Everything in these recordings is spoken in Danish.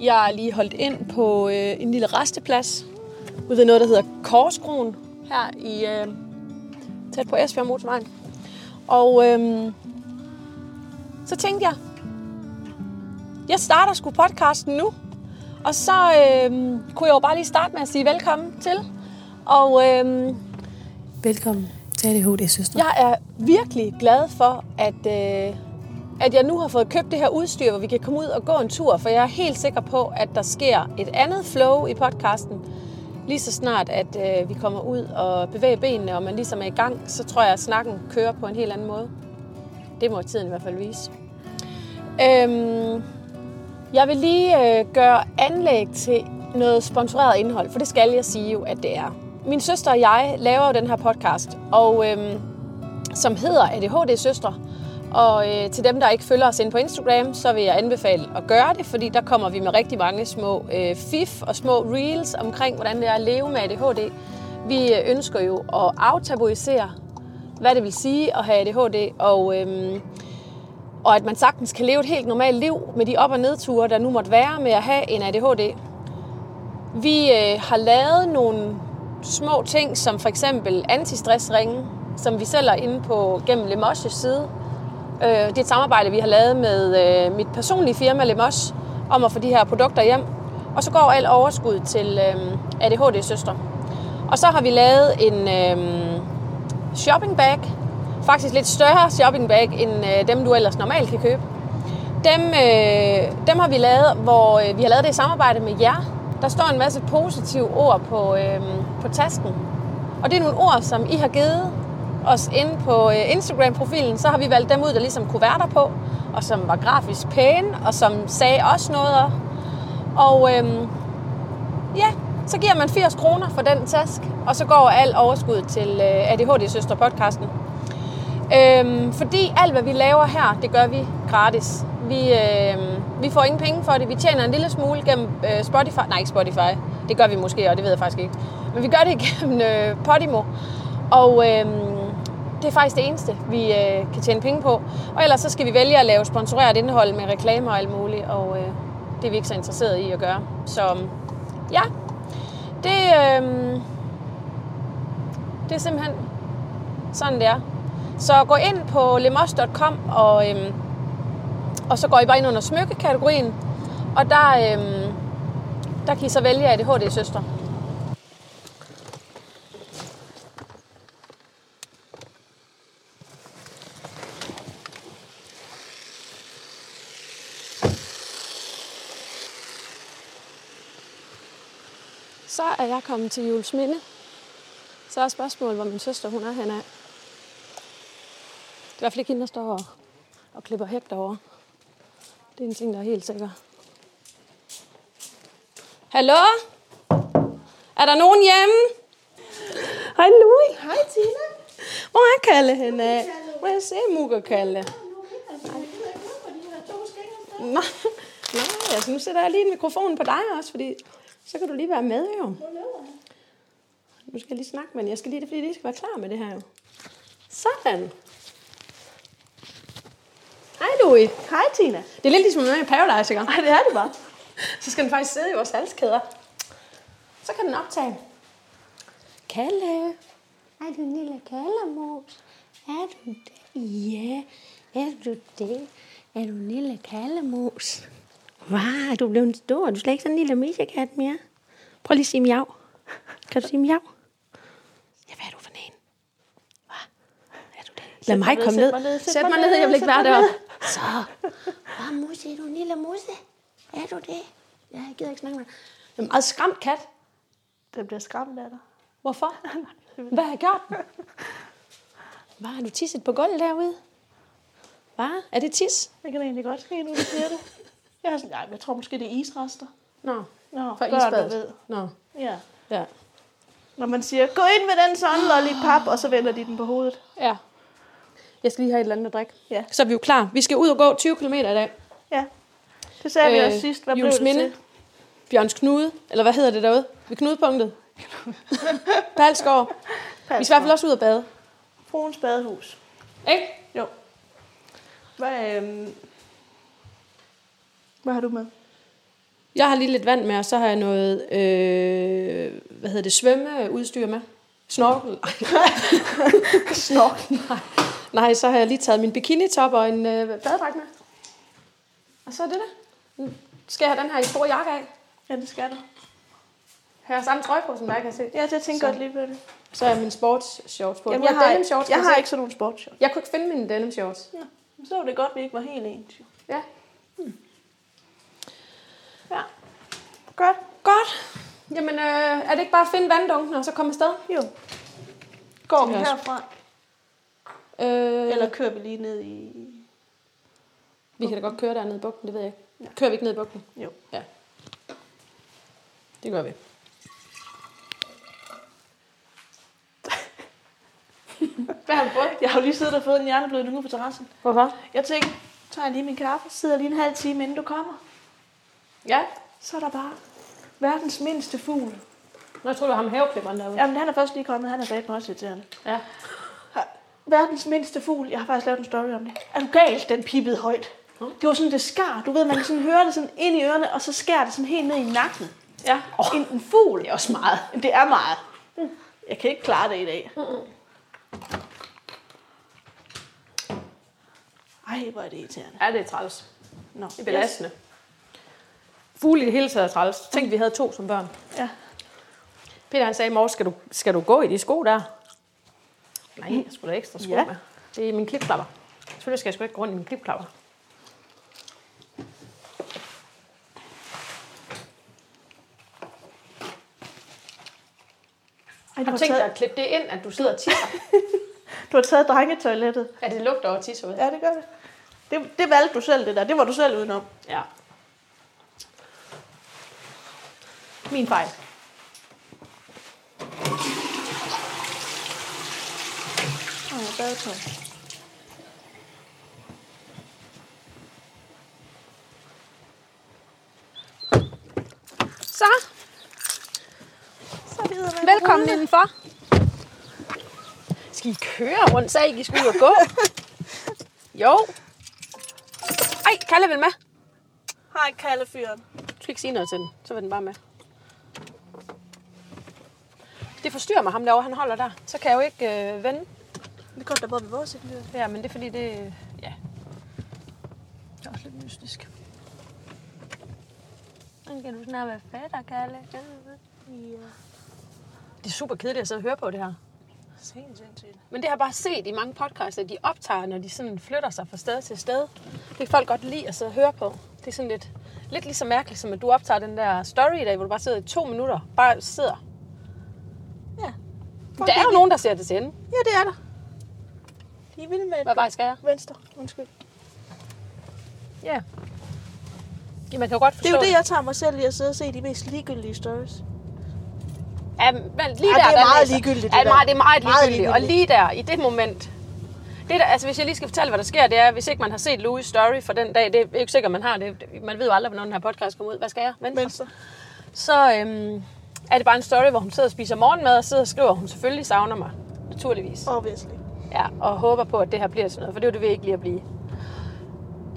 Jeg er lige holdt ind på øh, en lille resteplads ude ved noget, der hedder Korskroen her i øh, tæt på Esbjerg Motorvejen. Og øh, så tænkte jeg, jeg starter sgu podcasten nu. Og så øh, kunne jeg jo bare lige starte med at sige velkommen til. Og øh, Velkommen til ADHD, søster. jeg er virkelig glad for, at, øh, at jeg nu har fået købt det her udstyr, hvor vi kan komme ud og gå en tur. For jeg er helt sikker på, at der sker et andet flow i podcasten. Lige så snart, at øh, vi kommer ud og bevæger benene, og man ligesom er i gang, så tror jeg, at snakken kører på en helt anden måde. Det må tiden i hvert fald vise. Øhm, jeg vil lige øh, gøre anlæg til noget sponsoreret indhold, for det skal jeg sige jo, at det er. Min søster og jeg laver jo den her podcast, og øhm, som hedder ADHD Søstre. Og øh, til dem, der ikke følger os ind på Instagram, så vil jeg anbefale at gøre det, fordi der kommer vi med rigtig mange små øh, fif og små reels omkring, hvordan det er at leve med ADHD. Vi øh, ønsker jo at aftabuisere, hvad det vil sige at have ADHD, og, øhm, og at man sagtens kan leve et helt normalt liv med de op- og nedture, der nu måtte være med at have en ADHD. Vi øh, har lavet nogle små ting, som for eksempel antistressringe, som vi sælger inde på gennem Lemosjes side. Øh, det er et samarbejde, vi har lavet med øh, mit personlige firma Lemos om at få de her produkter hjem. Og så går alt overskud til øh, ADHD-søster. Og så har vi lavet en øh, shopping bag, faktisk lidt større shopping bag, end øh, dem, du ellers normalt kan købe. Dem, øh, dem har vi lavet, hvor øh, vi har lavet det i samarbejde med jer. Der står en masse positive ord på, øh, på tasken. Og det er nogle ord, som I har givet os inde på øh, Instagram-profilen. Så har vi valgt dem ud, der ligesom kunne være der på, og som var grafisk pæne, og som sagde også noget. Og øh, ja, så giver man 80 kroner for den task, og så går al overskud til øh, ADHD-søster-podcasten. Øhm, fordi alt, hvad vi laver her, det gør vi gratis. Vi, øh, vi får ingen penge for det. Vi tjener en lille smule gennem øh, Spotify. Nej, ikke Spotify. Det gør vi måske, og det ved jeg faktisk ikke. Men vi gør det gennem øh, Podimo. Og øh, det er faktisk det eneste, vi øh, kan tjene penge på. Og ellers så skal vi vælge at lave sponsoreret indhold med reklamer og alt muligt. Og øh, det er vi ikke så interesserede i at gøre. Så ja, det, øh, det er simpelthen sådan, det er. Så gå ind på lemos.com, og, øh, og så går I bare ind under smykkekategorien, og der, øh, der kan I så vælge ADHD-søster. Er jeg kommet til Jules Minde. Så er spørgsmålet, hvor min søster hun er henne af. Det er i hvert fald ikke hende, der står og, og klipper hæk derovre. Det er en ting, der er helt sikker. Hallo? Er der nogen hjemme? Hej Louis. Hej Tina. Hvor er Kalle henne af? Må jeg se Mugger Kalle? Nej, nej, altså nu sætter jeg lige en mikrofon på dig også, fordi så kan du lige være med jo. Nu skal jeg lige snakke med den. Jeg skal lige det, fordi de skal være klar med det her. Sådan. Hej Louis. Hej Tina. Det er lidt ligesom med i Paradise, ikke? Nej, det er det bare. Så skal den faktisk sidde i vores halskæder. Så kan den optage. Kalle. Er du en lille kallemus? Er du det? Ja, er du det? Er du en lille kallemus? Wow, du er blevet stor. Du er slet ikke sådan en lille misjekat mere. Prøv lige at sige miau. Kan du sige miau? Ja, hvad er du for en? Hvad? Er du det? Lad mig komme ned, sæt mig ned, sæt Sæt mig mig ned, ned, jeg vil ikke være deroppe. Så. Hvad, Musse, er du en lille musse? Er du det? Ja, jeg gider ikke snakke med dig. Det er en meget skræmt kat. Den bliver skræmt af dig. Hvorfor? Hvad har jeg gjort? Hvad har du tisset på gulvet derude? Hvad? Er det tis? Jeg kan egentlig godt ske, nu du siger det. Jeg, er sådan, nej, jeg tror måske, det er isrester. Nå, Nå, for børn, ved. Nå, Ja. ja. Når man siger, gå ind med den sådan lollipop, og så vender de den på hovedet. Ja. Jeg skal lige have et eller andet at drikke. Ja. Så er vi jo klar. Vi skal ud og gå 20 km i dag. Ja. Det sagde øh, vi Øh, også sidst. Hvad blev Jules det Minde. til? Bjørns Knude, eller hvad hedder det derude? Ved knudepunktet. Palsgaard. Vi skal i hvert fald også ud og bade. Fruens badehus. Ikke? Jo. Hvad, øhm, hvad har du med? Jeg har lige lidt vand med, og så har jeg noget, øh, hvad hedder det, svømmeudstyr med. Snorkel. Snork. Nej. Nej, så har jeg lige taget min bikini-top og en øh, badedragt med. Og så er det det. Nu skal jeg have den her i store jakke af. Ja, det skal du. Har jeg samme trøje på, som jeg kan se. Ja, det tænker Så. godt lige på det. Så er min sports-shorts på. Jamen, jeg har, denim shorts, jeg har se. ikke sådan nogle sportsshorts. Jeg kunne ikke finde mine denim shorts. Ja. Så var det godt, at vi ikke var helt ens. Ja. Ja. Godt. Godt. Jamen, øh, er det ikke bare at finde vanddunken og så komme afsted? Jo. Går vi herfra? Øh, Eller kører vi lige ned i... vi kan da godt køre dernede i bugten, det ved jeg ikke. Kører vi ikke ned i bugten? Jo. Ja. Det gør vi. Hvad har du fået? Jeg har jo lige siddet og fået en hjerneblødning ude på terrassen. Hvorfor? Jeg tænkte, tager jeg lige min kaffe, sidder lige en halv time, inden du kommer. Ja. Så er der bare verdens mindste fugl. Nå, jeg tror, du har ham haveklipperen derude. Jamen, han er først lige kommet. Han er fat også irriterende. Ja. Verdens mindste fugl. Jeg har faktisk lavet en story om det. Er du galt, den pippede højt? Det var sådan, det skar. Du ved, man kan sådan høre det sådan ind i ørerne, og så skærer det sådan helt ned i nakken. Ja. Oh. En, en fugl. Det er også meget. Det er meget. Jeg kan ikke klare det i dag. Ej, hvor er det irriterende. Ja, det er træls. Nå, Det er belastende. Fugle i det hele taget er træls. Tænk, vi havde to som børn. Ja. Peter han sagde i morges, skal du, skal du gå i de sko der? Nej, jeg skulle da ekstra sko Ja. med. Det er min klipklapper. Selvfølgelig skal jeg sgu ikke gå rundt i mine klipklapper. Ej, du, Har tænkt dig at klippe det ind, at du sidder og tisser? du har taget drengetoilettet. ja, det lugter over tisser. Ja, det gør det. det. Det valgte du selv, det der. Det var du selv udenom. Ja. Min fejl. Åh, oh, badetøj. Så, Så videre velkommen indenfor. Skal I køre rundt, så I skal ud og gå? jo. Ej, Kalle vil med. Hej, kaldefyren. Du skal ikke sige noget til den, så vil den bare med. Det forstyrrer mig ham derovre, han holder der. Så kan jeg jo ikke øh, vende. Vi kom der både ved vores indbyr. Ja, men det er fordi, det... Ja. Det er også lidt mystisk. Så kan du snart være fatter, Kalle. Ja. Det er super kedeligt at sidde og høre på det her. Sindssygt. Men det har jeg bare set i mange podcasts, at de optager, når de sådan flytter sig fra sted til sted. Det kan folk godt lide at sidde og høre på. Det er sådan lidt, lidt lige så mærkeligt, som at du optager den der story i dag, hvor du bare sidder i to minutter. Bare sidder. Ja. Der er jo nogen, der ser det til ende. Ja, det er der. De er vilde med Hvad vej skal jeg? Venstre. Undskyld. Ja. Ja, man kan jo godt Det forstå er jo det, jeg tager mig selv i at sidde og se de mest ligegyldige stories. Ja, men lige der, det er der meget læser- ligegyldigt, det Ja, det er meget, det er meget, Meget ligegyldigt. Og ligegyldigt. lige der, i det moment, det der, altså hvis jeg lige skal fortælle, hvad der sker, det er, hvis ikke man har set Louis' story for den dag, det er ikke sikkert, man har det. Man ved jo aldrig, hvornår den her podcast kommer ud. Hvad skal jeg? Venstre. Venstre. Så øhm, er det bare en story, hvor hun sidder og spiser morgenmad, og sidder og skriver, at hun selvfølgelig savner mig. Naturligvis. Obviously. Ja, og håber på, at det her bliver sådan noget, for det er jo det, vi ikke lige at blive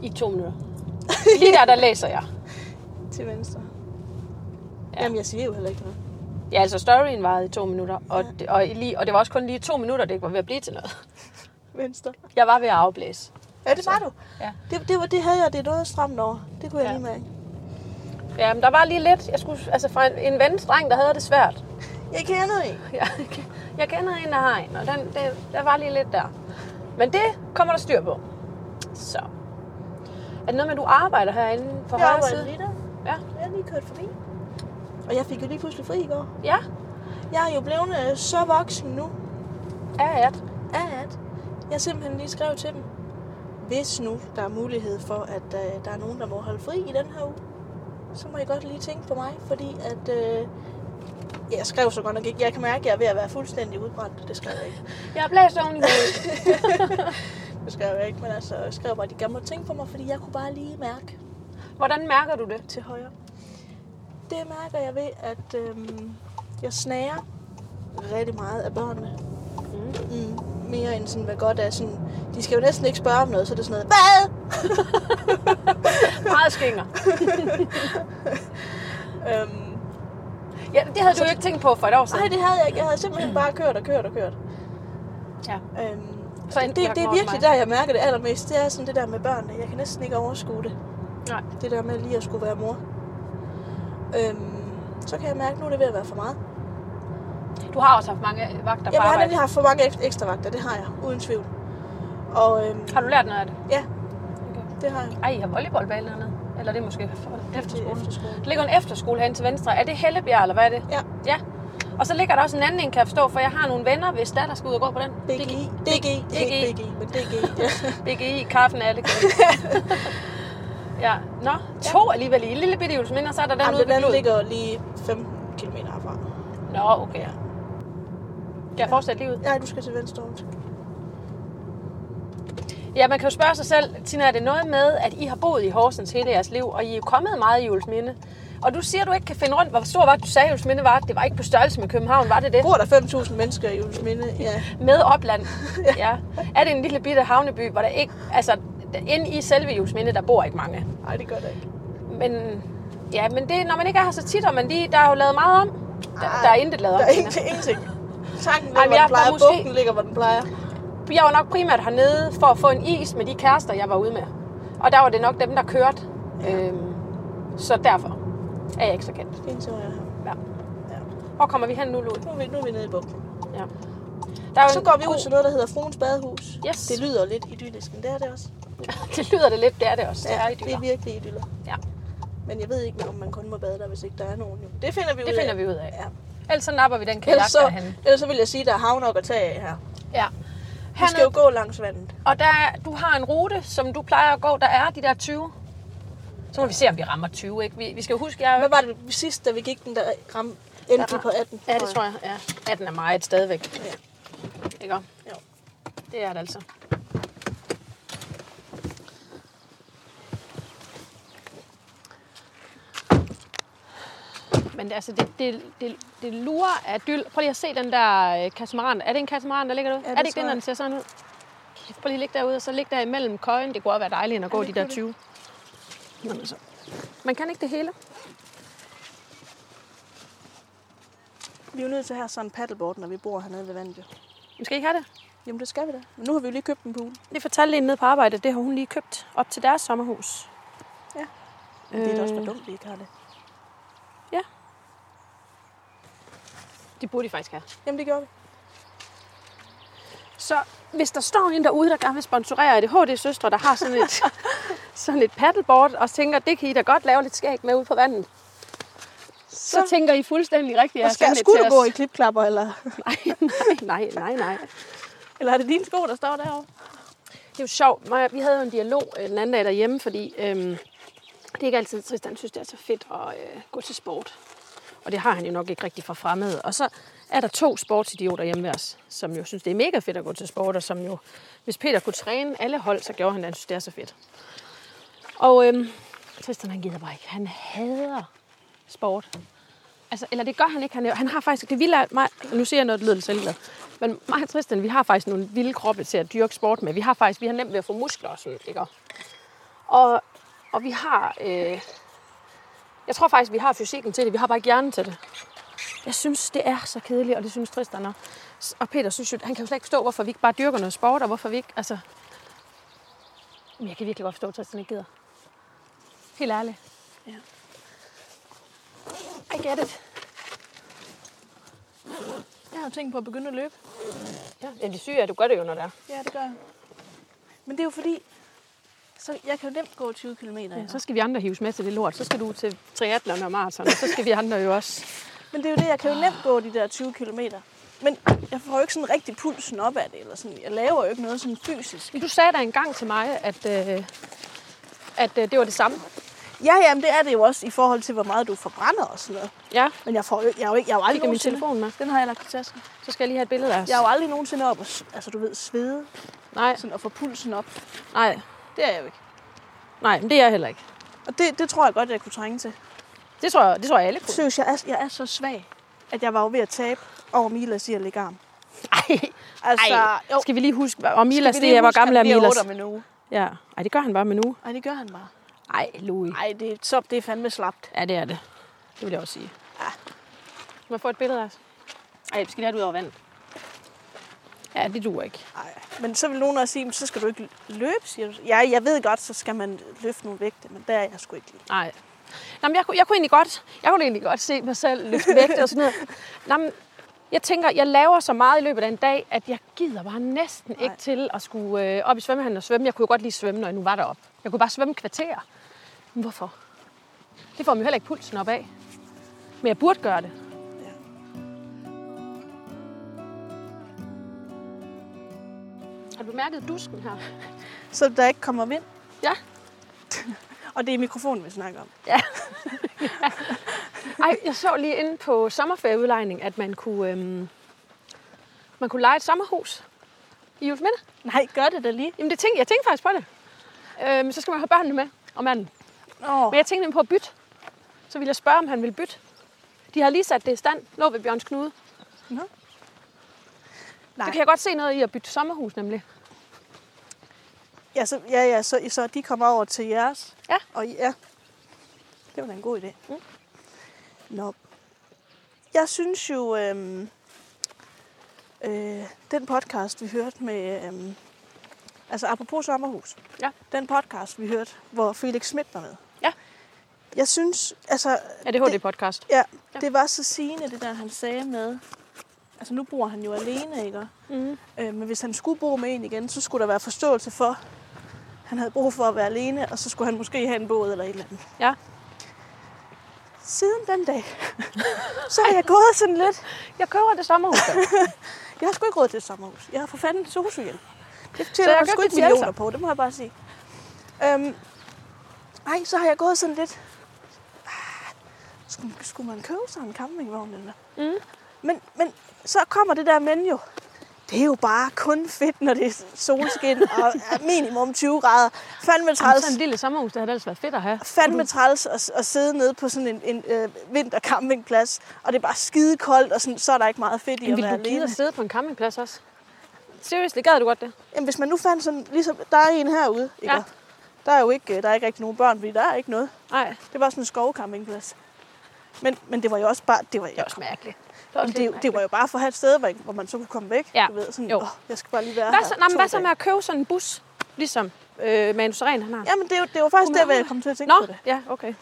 i to minutter. Lige der, der læser jeg. Til venstre. Ja. Ja. Jamen, jeg siger jo heller ikke noget. Ja, altså storyen varede i to minutter, og, det, og, lige, og det var også kun lige to minutter, det ikke var ved at blive til noget. Venstre. Jeg var ved at afblæse. Ja, det var du. Ja. Det, det, var, det havde jeg det noget stramt over. Det kunne jeg Ja. lige mærke. Ja, men der var lige lidt, jeg skulle, altså fra en, en vensdreng, der havde det svært. Jeg kender en. Jeg, jeg kender en, der har en, og den, det, der var lige lidt der. Men det kommer der styr på. Så. Er det noget med, at du arbejder herinde på Jeg højre side? der. Ja. Jeg er lige kørt forbi. Og jeg fik jo lige pludselig fri i går. Ja, Jeg er jo blevet øh, så voksen nu, ja, ja. at jeg simpelthen lige skrev til dem, hvis nu der er mulighed for, at øh, der er nogen, der må holde fri i den her uge, så må I godt lige tænke på mig, fordi at... Øh, jeg skrev så godt nok ikke. Jeg kan mærke, at jeg er ved at være fuldstændig udbrændt. Det skrev jeg ikke. Jeg har blæst oven i. Det skrev jeg ikke, men altså, jeg skrev bare, de må tænke på mig, fordi jeg kunne bare lige mærke Hvordan mærker du det? til højre. Det mærker jeg ved, at øhm, jeg snager rigtig meget af børnene. Mm. Mm, mere end sådan, hvad godt er sådan... De skal jo næsten ikke spørge om noget, så er det sådan noget, hvad? Meget skinger. Øhm, Ja, det havde du jo ikke tænkt på for et år siden. nej, det havde jeg ikke. Jeg havde simpelthen bare kørt og kørt og kørt. Ja. Øhm, Så det, det er virkelig der, jeg mærker det allermest. Det er sådan det der med børnene. Jeg kan næsten ikke overskue det. Nej. Det der med lige at skulle være mor. Øhm, så kan jeg mærke, at nu er det ved at være for meget. Du har også haft mange vagter på Jeg har arbejde. nemlig haft for mange ek- ekstra vagter, det har jeg, uden tvivl. Og øhm, Har du lært noget af det? ja, Okay. det har jeg. Ej, I har volleyballbane dernede. Eller det er måske Det er efterskole. efterskole. Der ligger en efterskole herinde til venstre. Er det Hellebjerg, eller hvad er det? Ja, Ja. Og så ligger der også en anden en, kan jeg forstå, for jeg har nogle venner, hvis der, der skal ud og gå på den. BGI. DGI. Ikke BGI, men DGI. Ja. BGI, kaffen, alle kan. ja. Nå, to alligevel i en lille bitte Mindre, så er der den Jamen, ude den ligger lige 15 km herfra. Nå, okay. Kan jeg fortsætte lige ud? Nej, du skal til venstre. Aarhus. Ja, man kan jo spørge sig selv, Tina, er det noget med, at I har boet i Horsens hele jeres liv, og I er kommet meget i Juelsminde? Og du siger, at du ikke kan finde rundt. Hvor stor var det, du sagde, Juelsminde var? Det var ikke på størrelse med København, var det det? Bor der 5.000 mennesker i Juelsminde? Ja. Med opland. ja. Er det en lille bitte havneby, hvor der ikke... Altså, inde i selve Juelsminde, der bor ikke mange. Nej, det gør der ikke. Men, ja, men det, når man ikke er her så tit, og man lige, der er jo lavet meget om. Der, der er intet lavet om. Der er ingenting. ingenting. Tanken ligger, Ej, hvor den plejer. måske- Bugten ligger, hvor den plejer. Jeg var nok primært hernede for at få en is med de kærester, jeg var ude med. Og der var det nok dem, der kørte. Øhm, så derfor er jeg ikke så kendt. Fint, så er jeg her. Ja. Ja. Hvor kommer vi hen nu, Louis? Nu er vi, nu er vi nede i bugten. Ja. Der er jo Så går vi ud god- til noget, der hedder Fruens Badehus. Yes. Det lyder lidt idyllisk, men det er det også. det lyder det lidt, det er det også. Det er Ja, idyller. det er virkelig idyller. Ja, Men jeg ved ikke, om man kun må bade der, hvis ikke der er nogen. Jo. Det finder vi det ud finder af. vi ud af. Ja. Ellers så napper vi den kajak Ellers så, derhen. ellers så vil jeg sige, at der er hav nok at tage af her. Ja. Vi skal jo gå langs vandet. Og der, er- du har en rute, som du plejer at gå. Der er de der 20. Så må vi se, om vi rammer 20. Ikke? Vi, vi skal jo huske, jeg Hvad var det sidst, da vi gik den der ram, endte på 18? Ja, det tror jeg. Ja. 18 er meget stadigvæk. Ja. Ikke? Jo. Det er det altså. Men det, altså, det, det, det, det lurer af dyld. Prøv lige at se den der øh, katamaran. Er det en katamaran, der ligger derude? Ja, er det det ikke den, der ser sådan ud? Prøv lige at ligge derude, og så ligge der imellem køjen. Det kunne også være dejligt at gå det de der kunne det. 20. Jamen, så. Man kan ikke det hele. Vi er jo nødt til at have sådan en paddleboard, når vi bor hernede ved vandet. Vi skal ikke have det. Jamen, det skal vi da. Men nu har vi jo lige købt en pool. Det fortalte en nede på arbejde, det har hun lige købt op til deres sommerhus. Ja. Men det er da også for Øh. dumt, vi ikke har det. Det burde de faktisk have. Jamen, det gjorde vi. Så hvis der står en derude, der gerne vil sponsorere ADHD Søstre, der har sådan et, sådan et paddleboard, og tænker, det kan I da godt lave lidt skæg med ud på vandet. Så, så tænker I fuldstændig rigtigt. Og skal, skulle du gå i klipklapper, eller, Nej, nej, nej, nej, eller er det dine sko, der står derovre? Det er jo sjovt. Maja, Vi havde jo en dialog øh, den anden dag derhjemme, fordi øhm, det er ikke altid, Tristan synes, det er så fedt at øh, gå til sport. Og det har han jo nok ikke rigtig fra fremmede. Og så er der to sportsidioter hjemme ved os, som jo synes, det er mega fedt at gå til sport, og som jo, hvis Peter kunne træne alle hold, så gjorde han det, han synes, det er så fedt. Og øhm, Tristan, han gider bare ikke. Han hader sport. Altså, eller det gør han ikke. Han, er, han har faktisk, det vilde er mig, nu siger jeg noget, der lyder lidt selvglad, men mig og Tristan, vi har faktisk nogle vilde kroppe til at dyrke sport med. Vi har faktisk, vi har nemt ved at få muskler og sådan, ikke? Og, og vi har, øh, jeg tror faktisk, vi har fysikken til det, vi har bare ikke hjernen til det. Jeg synes, det er så kedeligt, og det synes Tristan også. Og Peter synes jo, han kan jo slet ikke forstå, hvorfor vi ikke bare dyrker noget sport, og hvorfor vi ikke, altså... Men jeg kan virkelig godt forstå, at Tristan ikke gider. Helt ærligt. Ja. I get it. Jeg har tænkt på at begynde at løbe. Ja, ja det syge er, at du gør det jo, når det er. Ja, det gør jeg. Men det er jo fordi, så jeg kan jo nemt gå 20 km. Ja, så skal vi andre hives med til det lort. Så skal du til triathlon og maraton, og så skal vi andre jo også. Men det er jo det, jeg kan jo nemt gå de der 20 km. Men jeg får jo ikke sådan rigtig pulsen op af det. Eller sådan. Jeg laver jo ikke noget sådan fysisk. Du sagde da engang til mig, at, øh, at øh, det var det samme. Ja, jamen det er det jo også i forhold til, hvor meget du forbrænder og sådan noget. Ja, Men jeg, får jo, jeg, er jo ikke, jeg er jo aldrig min telefon med. Den har jeg lagt i tasken. Så skal jeg lige have et billede af os. Jeg er jo aldrig nogensinde op og, altså du ved, svede Nej, sådan at få pulsen op. nej, Det er jeg jo ikke. nej, men det er jeg heller ikke. Og det, det tror jeg godt, jeg kunne trænge til. Det tror jeg, det tror jeg alle kunne. synes, jeg er, jeg er så svag, at jeg var jo ved at tabe over Milas i at lægge arm. Ej, Altså, ej. jo. Skal vi lige huske, og Milas, Skal vi det er, hvor huske, gammel er Milas? otte om en uge? Ja, ej, det gør han bare med nu. Nej, det gør han bare. Ej, Louis. Nej, det, er- så, det er fandme slapt. Ja, det er det. Det vil jeg også sige. Ja. Må jeg få et billede af os? Ej, vi skal lige have det ud over vandet. Ja, det duer ikke. Ej. Men så vil nogen også sige, "Men så skal du ikke løbe, siger du. Ja, jeg ved godt, så skal man løfte nogle vægte, men der er jeg sgu ikke lige. Nej. Nå, men jeg, kunne- jeg, kunne egentlig godt, jeg kunne egentlig godt se mig selv løfte vægte og sådan noget. Nå, men jeg tænker, jeg laver så meget i løbet af en dag, at jeg gider bare næsten Nej. ikke til at skulle øh, op i svømmehallen og svømme. Jeg kunne jo godt lige svømme, når jeg nu var deroppe. Jeg kunne bare svømme kvarter. Men hvorfor? Det får man jo heller ikke pulsen op af. Men jeg burde gøre det. Ja. Har du mærket dusken her? Så der ikke kommer vind. Ja. Og det er mikrofonen, vi snakker om. Ja. Ej, jeg så lige inde på sommerferieudlejning, at man kunne, øhm, man kunne lege et sommerhus i Juelsminde. Nej, gør det da lige. Jamen, det tænkte, jeg tænkte faktisk på det. Øhm, så skal man have børnene med, og manden. Åh, Men jeg tænkte nemlig på at bytte. Så ville jeg spørge, om han ville bytte. De har lige sat det i stand, lå ved Bjørns Knude. Nej. Så kan jeg godt se noget i at bytte sommerhus, nemlig. Ja, så, ja, ja, så, så de kommer over til jeres. Ja. Og ja, det var da en god idé. Mm. Nå. Jeg synes jo, øhm, øh, den podcast, vi hørte med, øhm, altså apropos sommerhus, Ja. den podcast, vi hørte, hvor Felix Schmidt var med. Ja. Jeg synes, altså... Er det HD-podcast? Ja, Ja. ja, det var så sigende, det der, han sagde med... Altså, nu bor han jo alene, ikke? Mm. Øh, men hvis han skulle bo med en igen, så skulle der være forståelse for, han havde brug for at være alene, og så skulle han måske have en båd eller et eller andet. Ja. Siden den dag, så har jeg gået sådan lidt. Jeg køber det sommerhus. Jeg har sgu ikke råd til et sommerhus. Jeg har for fanden sosu hjælp. Det tæller jeg sgu ikke millioner på, det må jeg bare sige. Øhm, ej, så har jeg gået sådan lidt. Ah, Skulle, skulle man købe sådan en campingvogn eller? Mm. Men, men så kommer det der men jo. Det er jo bare kun fedt, når det er solskin og minimum 20 grader. Fandme Jamen, træls, sådan en lille sommerhus, det havde ellers været fedt at have. fandme træls at, at sidde nede på sådan en, en øh, vintercampingplads, og det er bare skide koldt, og sådan, så er der ikke meget fedt i Men at vil være du gide alene. at sidde på en campingplads også? Seriously, gad du godt det? Jamen, hvis man nu fandt sådan, ligesom, der er en herude, ikke? Ja. Der er jo ikke, der er ikke rigtig nogen børn, fordi der er ikke noget. Nej, Det var sådan en skovcampingplads. Men, men det var jo også bare, det var, det er også mærkeligt. Det, også det, det, det var jo bare for at have et sted, hvor, hvor man så kunne komme væk. Ja. Du ved, sådan, Jo. Åh, jeg skal bare lige være Hvad her så, nej, men to hvad så med at købe sådan en bus, ligesom øh, Manu Seren, han har? Jamen, det, det var faktisk hvor jeg kom til at tænke Nå, på det. ja, okay.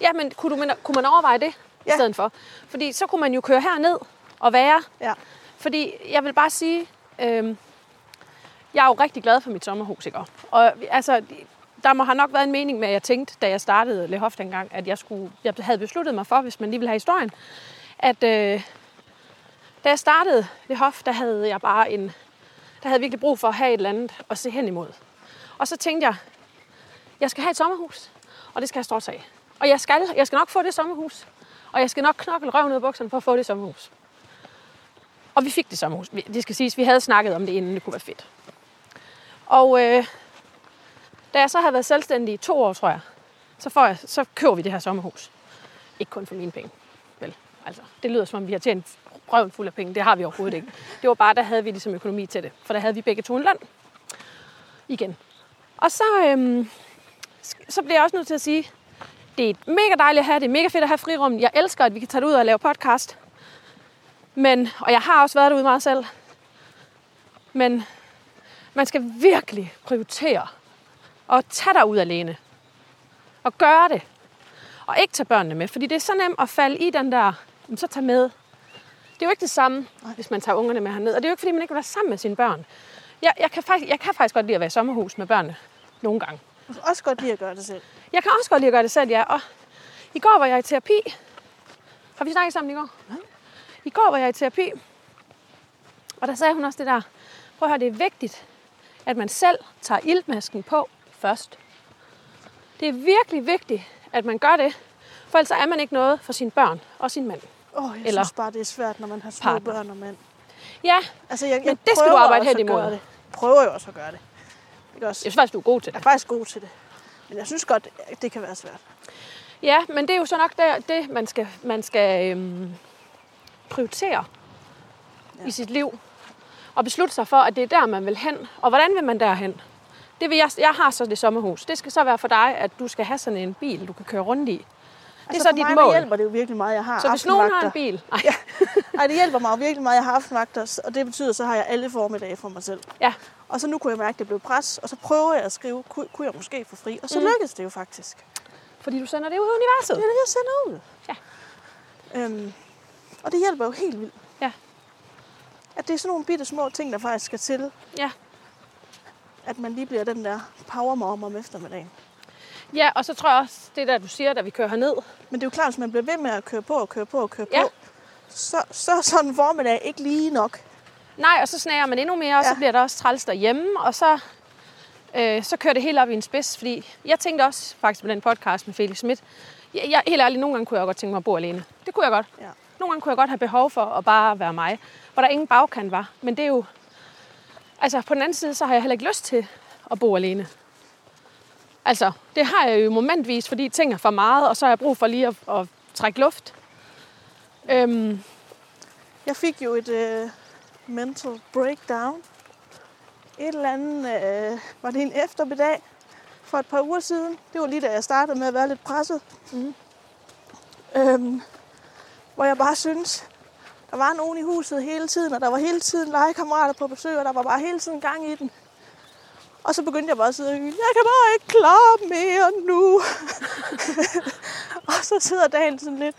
Ja, men kunne, du, men kunne man overveje det ja. i stedet for? Fordi så kunne man jo køre herned og være. Ja. Fordi jeg vil bare sige, øh, jeg er jo rigtig glad for mit sommerhus, ikke? Og altså, der må have nok været en mening med, at jeg tænkte, da jeg startede Le Hof dengang, at jeg, skulle, jeg havde besluttet mig for, hvis man lige vil have historien, at øh, da jeg startede Le Hof, der havde jeg bare en, der havde virkelig brug for at have et eller andet at se hen imod. Og så tænkte jeg, jeg skal have et sommerhus, og det skal jeg stort af. Og jeg skal, jeg skal nok få det sommerhus, og jeg skal nok knokle røven ud af bukserne for at få det sommerhus. Og vi fik det sommerhus. Det skal siges, vi havde snakket om det, inden det kunne være fedt. Og øh, da jeg så havde været selvstændig i to år, tror jeg, så, får jeg, så køber vi det her sommerhus. Ikke kun for mine penge. Altså, det lyder som om, vi har tjent røven fuld af penge. Det har vi overhovedet ikke. Det var bare, der havde vi ligesom økonomi til det. For der havde vi begge to en løn. Igen. Og så, øhm, så bliver jeg også nødt til at sige, det er mega dejligt at have, det er mega fedt at have frirum. Jeg elsker, at vi kan tage det ud og lave podcast. Men, og jeg har også været derude meget selv. Men man skal virkelig prioritere at tage dig ud alene. Og gøre det. Og ikke tage børnene med, fordi det er så nemt at falde i den der, "Jamen, så tag med. Det er jo ikke det samme, hvis man tager ungerne med herned. Og det er jo ikke, fordi man ikke vil være sammen med sine børn. Jeg, jeg, kan faktisk, jeg kan faktisk godt lide at være i sommerhus med børnene. Nogle gange. Jeg kan også godt lide at gøre det selv. Jeg kan også godt lide at gøre det selv, ja. Og i går var jeg i terapi. Har vi snakket sammen i går? Ja. I går var jeg i terapi. Og der sagde hun også det der. Prøv at høre, det er vigtigt, at man selv tager iltmasken på først. Det er virkelig vigtigt, at man gør det. For ellers er man ikke noget for sine børn og sin mand. Åh, oh, jeg Eller synes bare, det er svært, når man har små partner. børn og mænd. Ja, Altså, jeg, Men jeg det skal du arbejde at imod. gøre Det. Prøver jo også at gøre det. Ikke også? jeg synes faktisk, du er god til Jeg det. er faktisk god til det. Men jeg synes godt, det kan være svært. Ja, men det er jo så nok der, det, man skal, man skal øhm, prioritere ja. i sit liv. Og beslutte sig for, at det er der, man vil hen. Og hvordan vil man derhen? Det vil jeg, jeg har så det sommerhus. Det skal så være for dig, at du skal have sådan en bil, du kan køre rundt i. Det er Altså, så dit mig, mål. hjælper det jo virkelig meget, jeg har Så hvis nogen har en bil... Ej, Ja. Ej, det hjælper mig jo virkelig meget, jeg har aftenvagter, og det betyder, så har jeg alle formiddage for mig selv. ja. Og så nu kunne jeg mærke, at det blev pres, og så prøver jeg at skrive, kunne, kunne jeg måske få fri? Og så Mm. lykkedes det jo faktisk. Fordi du sender det ud i universet. Det er det, jeg sender ud. Ja. Øhm, og det hjælper jo helt vildt. Ja. At det er sådan nogle bitte små ting, der faktisk skal til, Ja. at man lige bliver den der powermom om eftermiddagen. Ja, og så tror jeg også, det der, du siger, da vi kører herned. Men det er jo klart, hvis man bliver ved med at køre på og køre på og køre Ja. på, så, så er sådan en formiddag ikke lige nok. Nej, og så snager man endnu mere, og så Ja. bliver der også træls derhjemme, og så, øh, så kører det helt op i en spids. Fordi jeg tænkte også faktisk på den podcast med Felix Schmidt, jeg, jeg, helt ærligt, nogle gange kunne jeg godt tænke mig at bo alene. Det kunne jeg godt. Ja. Nogle gange kunne jeg godt have behov for at bare være mig, hvor der ingen bagkant var. Men det er jo... Altså, på den anden side, så har jeg heller ikke lyst til at bo alene. Altså, det har jeg jo momentvis, fordi ting er for meget, og så har jeg brug for lige at, at trække luft. Øhm, Jeg fik jo et øh, mental breakdown. Et eller andet, øh, var det en eftermiddag for et par uger siden. Det var lige da jeg startede med at være lidt presset. Mhm. Øhm, hvor jeg bare synes, der var nogen i huset hele tiden, og der var hele tiden legekammerater på besøg, og der var bare hele tiden gang i den. Og så begyndte jeg bare at sidde og hyle, jeg kan bare ikke klare mere nu. og så sidder dagen sådan lidt,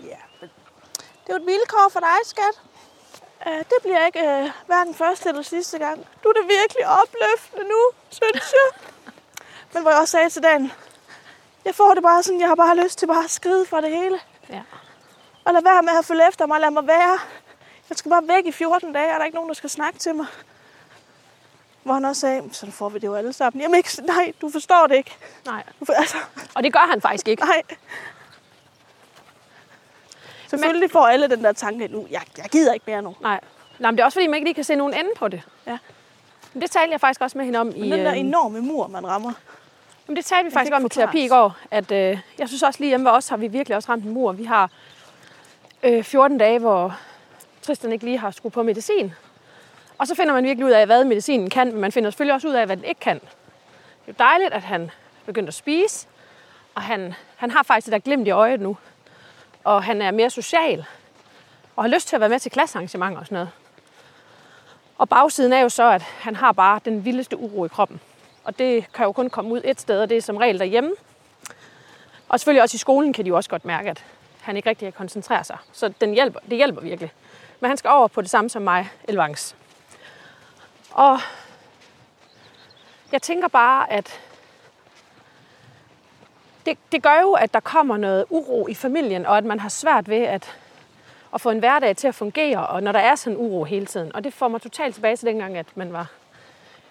ja, men det er jo et vilkår for dig, skat. Uh, det bliver ikke uh, hverken første eller sidste gang. Du er det virkelig opløftende nu, synes jeg. Men hvor jeg også sagde til dagen, jeg får det bare sådan, jeg har bare lyst til bare at skride fra det hele. ja. Og lad være med at følge efter mig, lad mig være. Jeg skal bare væk i 14 dage, og der er ikke nogen, der skal snakke til mig. Hvor han også sagde, så får vi det jo alle sammen. Jamen ikke, nej, du forstår det ikke. Nej. Du, altså, Og det gør han faktisk ikke. nej. Selvfølgelig får alle den der tanke nu, jeg, jeg gider ikke mere nu. Nej. Nej, men det er også fordi, man ikke lige kan se nogen ende på det. Ja. Men det talte jeg faktisk også med hende om i... Men den der øh, enorme mur, man rammer. Jamen, det talte vi faktisk om i terapi i går, at øh, jeg synes også lige hjemme ved os har vi virkelig også ramt en mur. Vi har øh, 14 dage, hvor Tristan ikke lige har skruet på medicin. Og så finder man virkelig ud af, hvad medicinen kan, men man finder selvfølgelig også ud af, hvad den ikke kan. Det er jo dejligt, at han begyndte at spise, og han, han har faktisk det der glimt i øjet nu. Og han er mere social, og har lyst til at være med til klassearrangementer og sådan noget. Og bagsiden er jo så, at han har bare den vildeste uro i kroppen. Og det kan jo kun komme ud et sted, og det er som regel derhjemme. Og selvfølgelig også i skolen kan de jo også godt mærke, at han ikke rigtig kan koncentrere sig. Så den hjælper, det hjælper virkelig. Men han skal over på det samme som mig, Elvangs. Og jeg tænker bare, at det, det gør jo, at der kommer noget uro i familien, og at man har svært ved at, at få en hverdag til at fungere, og når der er sådan uro hele tiden. Og det får mig totalt tilbage til dengang, at man var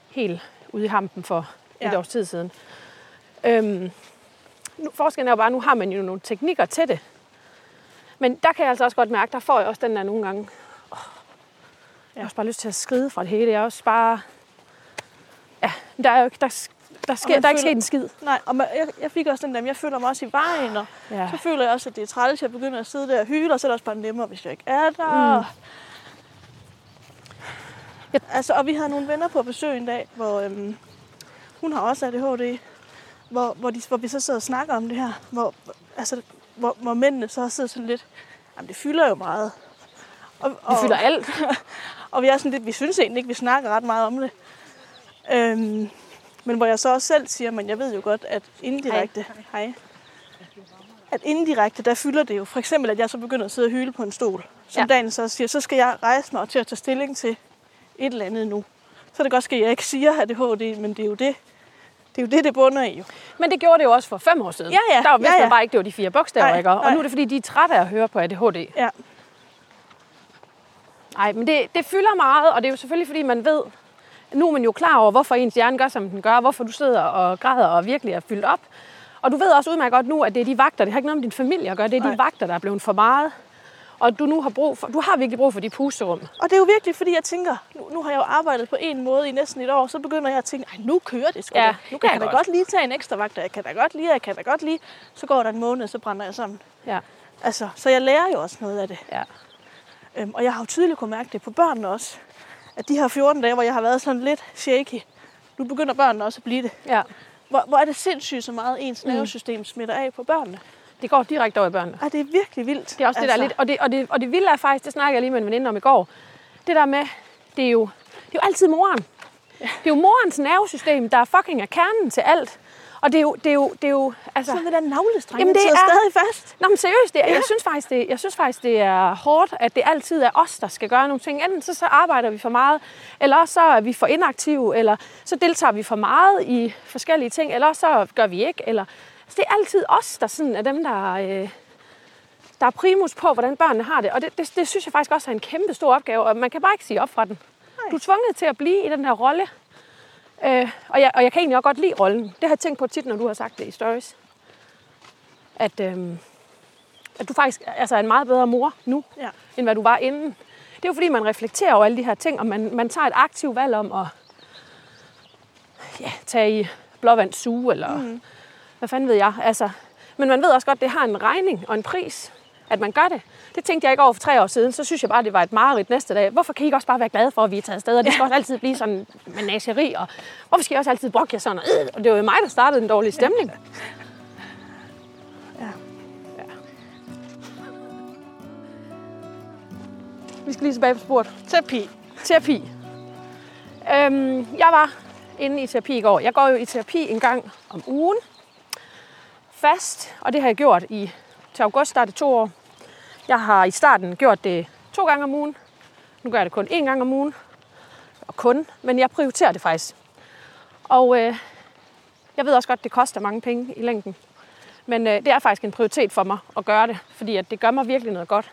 helt ude i hampen for ja. et års tid siden. Øhm, nu, forskellen er jo bare, at nu har man jo nogle teknikker til det. Men der kan jeg altså også godt mærke, der får jeg også den der nogle gange, jeg har også bare lyst til at skride fra det hele. Jeg er også bare, ja, der er jo ikke, der, der, sker, der er ikke sket en skid. Nej, og man, jeg, jeg fik også den der, jeg føler mig også i vejen, og Ja. så føler jeg også, at det er træls, jeg begynder at sidde der og hyle, og så er det også bare nemmere, hvis jeg ikke er der. Mm. Jeg- Altså, og vi havde nogle venner på besøg en dag, hvor øhm, hun har også ADHD, hvor, hvor, de, hvor vi så sidder og snakker om det her, hvor, altså, hvor, hvor mændene så sidder sådan lidt, jamen det fylder jo meget. Og, Vi fylder alt. og vi er sådan lidt, vi synes egentlig ikke, vi snakker ret meget om det. Øhm, men hvor jeg så også selv siger, men jeg ved jo godt, at indirekte, hej. hej at indirekte, der fylder det jo. For eksempel, at jeg så begynder at sidde og hyle på en stol. Som Ja. dagen så siger, så skal jeg rejse mig til at tage stilling til et eller andet nu. Så er det godt ske, at jeg ikke siger ADHD, men det er jo det, det er jo det, det bunder i jo. Men det gjorde det jo også for fem år siden. Ja, ja. Der var vidste Ja, ja. man bare ikke, det var de fire bogstaver, ikke? Og nej. nu er det fordi, de er trætte af at høre på ADHD. Ja. Nej, men det, det fylder meget, og det er jo selvfølgelig, fordi man ved, nu er man jo klar over, hvorfor ens hjerne gør, som den gør, hvorfor du sidder og græder og virkelig er fyldt op. Og du ved også udmærket godt nu, at det er de vagter, det har ikke noget med din familie at gøre, det er de Nej. vagter, der er blevet for meget. Og du nu har brug for, du har virkelig brug for de pusterum. Og det er jo virkelig, fordi jeg tænker, nu, nu har jeg jo arbejdet på en måde i næsten et år, så begynder jeg at tænke, Ej, nu kører det sgu Ja, da. Nu jeg kan kan jeg da godt. lige tage en ekstra vagt, og jeg kan da godt lige, jeg kan da godt lige. Så går der en måned, så brænder jeg sammen. Ja, Altså, så jeg lærer jo også noget af det. ja. Øhm, og jeg har jo tydeligt kunne mærke det på børnene også. At de her 14 dage, hvor jeg har været sådan lidt shaky, Nu begynder børnene også at blive det. Ja. Hvor, hvor er det sindssygt så meget ens Mm. nervesystem smitter af på børnene. Det går direkte over i børnene. Ej, det er virkelig vildt. Det er også altså. det, der er lidt... Og det, og, det, og det vilde er faktisk, det snakker jeg lige med en veninde om i går, det der med, det er jo, det er jo altid moren. Det er jo morens nervesystem, der er fucking er kernen til alt. Og det er jo, det er jo, det er jo altså... Sådan det der navlestreng, Jamen, det er- stadig fast. Nå, men seriøst, det er, jeg, synes faktisk, det, jeg synes faktisk, det er hårdt, at det altid er os, der skal gøre nogle ting. Enten så, så arbejder vi for meget, eller også så er vi for inaktive, eller så deltager vi for meget i forskellige ting, eller også så gør vi ikke. Eller, altså, det er altid os, der sådan er dem, der, øh, der er primus på, hvordan børnene har det. Og det, det, det synes jeg faktisk også er en kæmpe stor opgave, og man kan bare ikke sige op fra den. Du er tvunget til at blive i den her rolle. Øh, og, jeg, og jeg kan egentlig også godt lide rollen. Det har jeg tænkt på tit, når du har sagt det i stories. At, øhm, at du faktisk altså, er en meget bedre mor nu, Ja. end hvad du var inden. Det er jo fordi, man reflekterer over alle de her ting, og man, man tager et aktivt valg om at ja, tage i blåvand suge, eller mm. hvad fanden ved jeg. Altså, men man ved også godt, at det har en regning og en pris, at man gør det. Det tænkte jeg ikke over for tre år siden, så synes jeg bare, det var et mareridt næste dag. Hvorfor kan I ikke også bare være glade for, at vi er taget afsted? Og det skal også altid blive sådan menageri, og hvorfor skal I også altid brokke jer sådan? Og, øh, og det var jo mig, der startede den dårlige stemning. Ja. Vi skal lige tilbage på sporet. Terapi. Terapi. Øhm, jeg var inde i terapi i går. Jeg går jo i terapi en gang om ugen. Fast, og det har jeg gjort i til august, der er det to år. Jeg har i starten gjort det to gange om ugen. Nu gør jeg det kun én gang om ugen. Og kun, men jeg prioriterer det faktisk. Og øh, jeg ved også godt, det koster mange penge i længden. Men øh, det er faktisk en prioritet for mig at gøre det, fordi at det gør mig virkelig noget godt.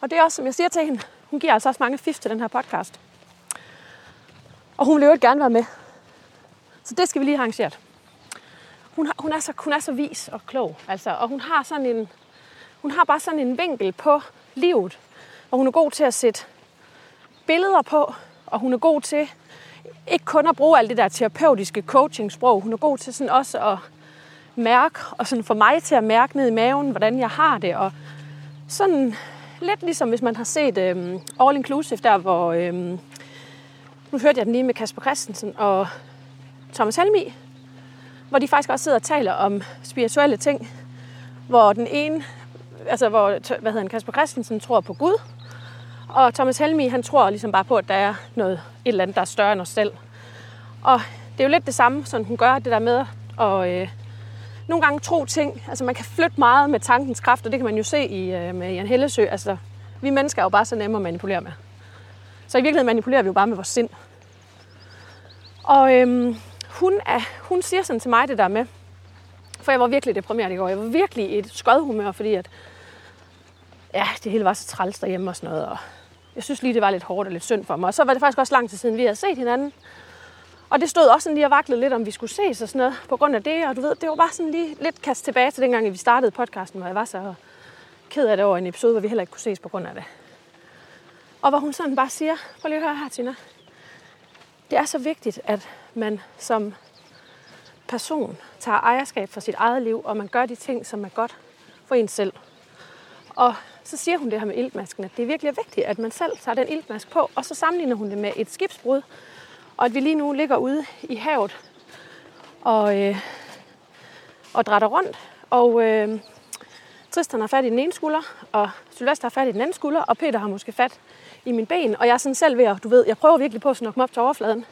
Og det er også, som jeg siger til hende, hun giver altså også mange fif til den her podcast. Og hun vil jo gerne være med. Så det skal vi lige have arrangeret. Hun, har, hun, er så, hun er så vis og klog, altså, og hun har, sådan en, hun har bare sådan en vinkel på livet, og hun er god til at sætte billeder på, og hun er god til ikke kun at bruge alt det der terapeutiske coachingsprog, hun er god til sådan også at mærke, og sådan få mig til at mærke ned i maven, hvordan jeg har det, og sådan lidt ligesom hvis man har set øhm, All Inclusive, der hvor, øhm, nu hørte jeg den lige med Kasper Christensen og Thomas Helmi, hvor de faktisk også sidder og taler om spirituelle ting, hvor den ene, altså hvor, hvad hedder han, Kasper Christensen tror på Gud, og Thomas Helmi, han tror ligesom bare på, at der er noget, et eller andet, der er større end os selv. Og det er jo lidt det samme, som hun gør, det der med at øh, nogle gange tro ting. Altså man kan flytte meget med tankens kraft, og det kan man jo se i, øh, med Jan Hellesø. Altså, vi mennesker er jo bare så nemme at manipulere med. Så i virkeligheden manipulerer vi jo bare med vores sind. Og øhm, hun, er, hun siger sådan til mig det der med, for jeg var virkelig deprimeret i går. Jeg var virkelig i et skodhumør, fordi at, ja, det hele var så træls derhjemme og sådan noget. Og jeg synes lige, det var lidt hårdt og lidt synd for mig. Og så var det faktisk også lang tid siden, vi havde set hinanden. Og det stod også sådan lige og vaklede lidt, om vi skulle ses og sådan noget, på grund af det. Og du ved, det var bare sådan lige lidt kast tilbage til dengang, vi startede podcasten, hvor jeg var så ked af det over en episode, hvor vi heller ikke kunne ses på grund af det. Og hvor hun sådan bare siger, prøv lige at høre her, Tina. Det er så vigtigt, at man som person tager ejerskab for sit eget liv, og man gør de ting, som er godt for en selv. Og så siger hun det her med iltmasken, at det er virkelig vigtigt, at man selv tager den iltmask på, og så sammenligner hun det med et skibsbrud, og at vi lige nu ligger ude i havet og, øh, og drætter rundt. Og øh, Tristan har fat i den ene skulder, og Sylvester har fat i den anden skulder, og Peter har måske fat i min ben. Og jeg er sådan selv ved at, du ved, jeg prøver virkelig på at snakke mig op til overfladen.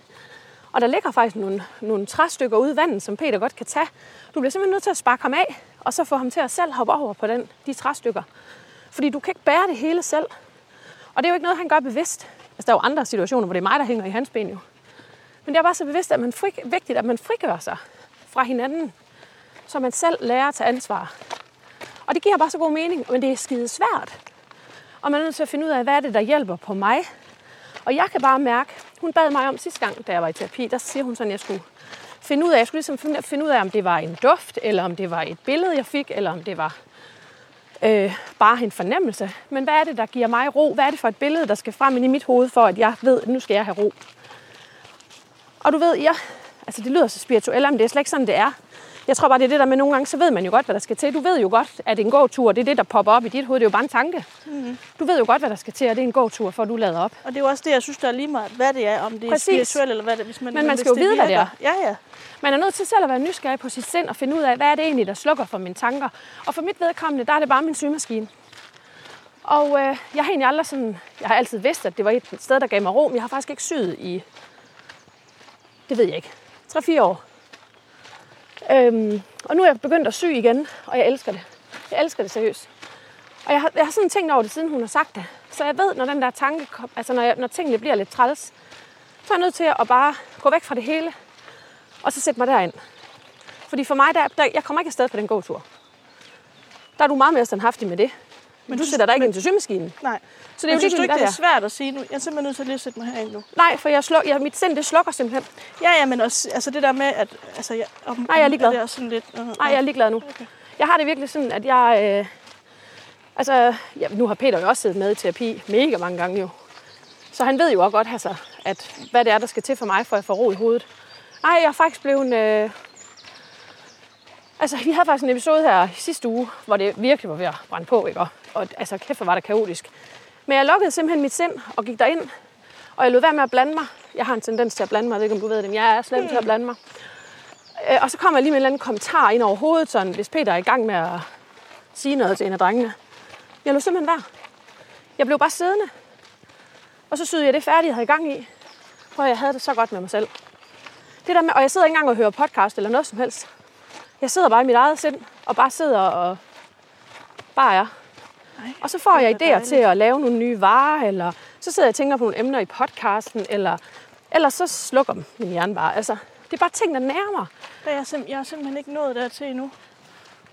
Og der ligger faktisk nogle, nogle træstykker ude i vandet, som Peter godt kan tage. Du bliver simpelthen nødt til at sparke ham af, og så få ham til at selv hoppe over på den, de træstykker. Fordi du kan ikke bære det hele selv. Og det er jo ikke noget, han gør bevidst. Altså, der er jo andre situationer, hvor det er mig, der hænger i hans ben jo. Men det er bare så bevidst, at man fri, vigtigt, at man frigør sig fra hinanden, så man selv lærer at tage ansvar. Og det giver bare så god mening, men det er skide svært. Og man er nødt til at finde ud af, hvad er det, der hjælper på mig. Og jeg kan bare mærke, hun bad mig om sidste gang, da jeg var i terapi, der siger hun sådan, at jeg skulle finde ud af, jeg skulle ligesom finde, finde ud af, om det var en duft, eller om det var et billede, jeg fik, eller om det var øh, bare en fornemmelse. Men hvad er det, der giver mig ro? Hvad er det for et billede, der skal frem i mit hoved, for at jeg ved, at nu skal jeg have ro? Og du ved, jeg, altså det lyder så spirituelt, men det er slet ikke sådan, det er. Jeg tror bare, det er det der med, nogle gange, så ved man jo godt, hvad der skal til. Du ved jo godt, at en gåtur, det er det, der popper op i dit hoved. Det er jo bare en tanke. Mm. Du ved jo godt, hvad der skal til, og det er en gåtur, for du lader op. Og det er jo også det, jeg synes, der er lige meget, hvad det er, om det er Præcis. spirituelt eller hvad det er. Hvis man, Men man hvis skal jo vide, hvad det er. Ja, ja. Man er nødt til selv at være nysgerrig på sit sind og finde ud af, hvad er det egentlig, der slukker for mine tanker. Og for mit vedkommende, der er det bare min symaskine. Og øh, jeg har egentlig aldrig sådan, jeg har altid vidst, at det var et sted, der gav mig ro, men jeg har faktisk ikke syet i, det ved jeg ikke, 3-4 år. Øhm, og nu er jeg begyndt at sy igen, og jeg elsker det. Jeg elsker det seriøst. Og jeg har, jeg har sådan tænkt over det, siden hun har sagt det. Så jeg ved, når den der tanke, kom, altså når, jeg, når tingene bliver lidt træls, så er jeg nødt til at bare gå væk fra det hele, og så sætte mig derind. Fordi for mig, der, der, jeg kommer ikke afsted på den gåtur. Der er du meget mere standhaftig med det. Men du sætter dig ikke men- ind til symaskinen. Nej. Så det er jo synes du ligegyldigt, ikke, det er er. svært at sige nu? Jeg er simpelthen nødt til lige at sætte mig herind nu. Nej, for jeg sluk, jeg, mit sind, det slukker simpelthen. Ja, ja, men også altså det der med, at... Altså, jeg, om, Nej, jeg er ligeglad. Det er sådan lidt... Uh, Nej, jeg er ligeglad nu. Jeg har det virkelig sådan, at jeg... Øh, altså, ja, nu har Peter jo også siddet med i terapi mega mange gange jo. Så han ved jo også godt, altså, at hvad det er, der skal til for mig, for at få ro i hovedet. Nej, jeg er faktisk blevet... Øh, altså, vi havde faktisk en episode her sidste uge, hvor det virkelig var ved at brænde på, ikke? Og, altså, kæft, hvor var det kaotisk. Men jeg lukkede simpelthen mit sind og gik derind, og jeg lod være med at blande mig. Jeg har en tendens til at blande mig, jeg ved ikke, om du ved det, men jeg er slem til at blande mig. Øh, og så kommer jeg lige med en eller anden kommentar ind over hovedet, sådan, hvis Peter er i gang med at sige noget til en af drengene. Jeg lå simpelthen være. Jeg blev bare siddende. Og så syede jeg det færdigt, jeg havde i gang i. For jeg havde det så godt med mig selv. Det der med, og jeg sidder ikke engang og hører podcast eller noget som helst. Jeg sidder bare i mit eget sind, og bare sidder og bare er. Nej, Og så får jeg idéer dejligt. til at lave nogle nye varer, eller så sidder jeg og tænker på nogle emner i podcasten, eller, eller så slukker min hjerne bare. Altså, det er bare ting, der nærmer. Der er jeg, sim- jeg er simpelthen ikke nået dertil endnu.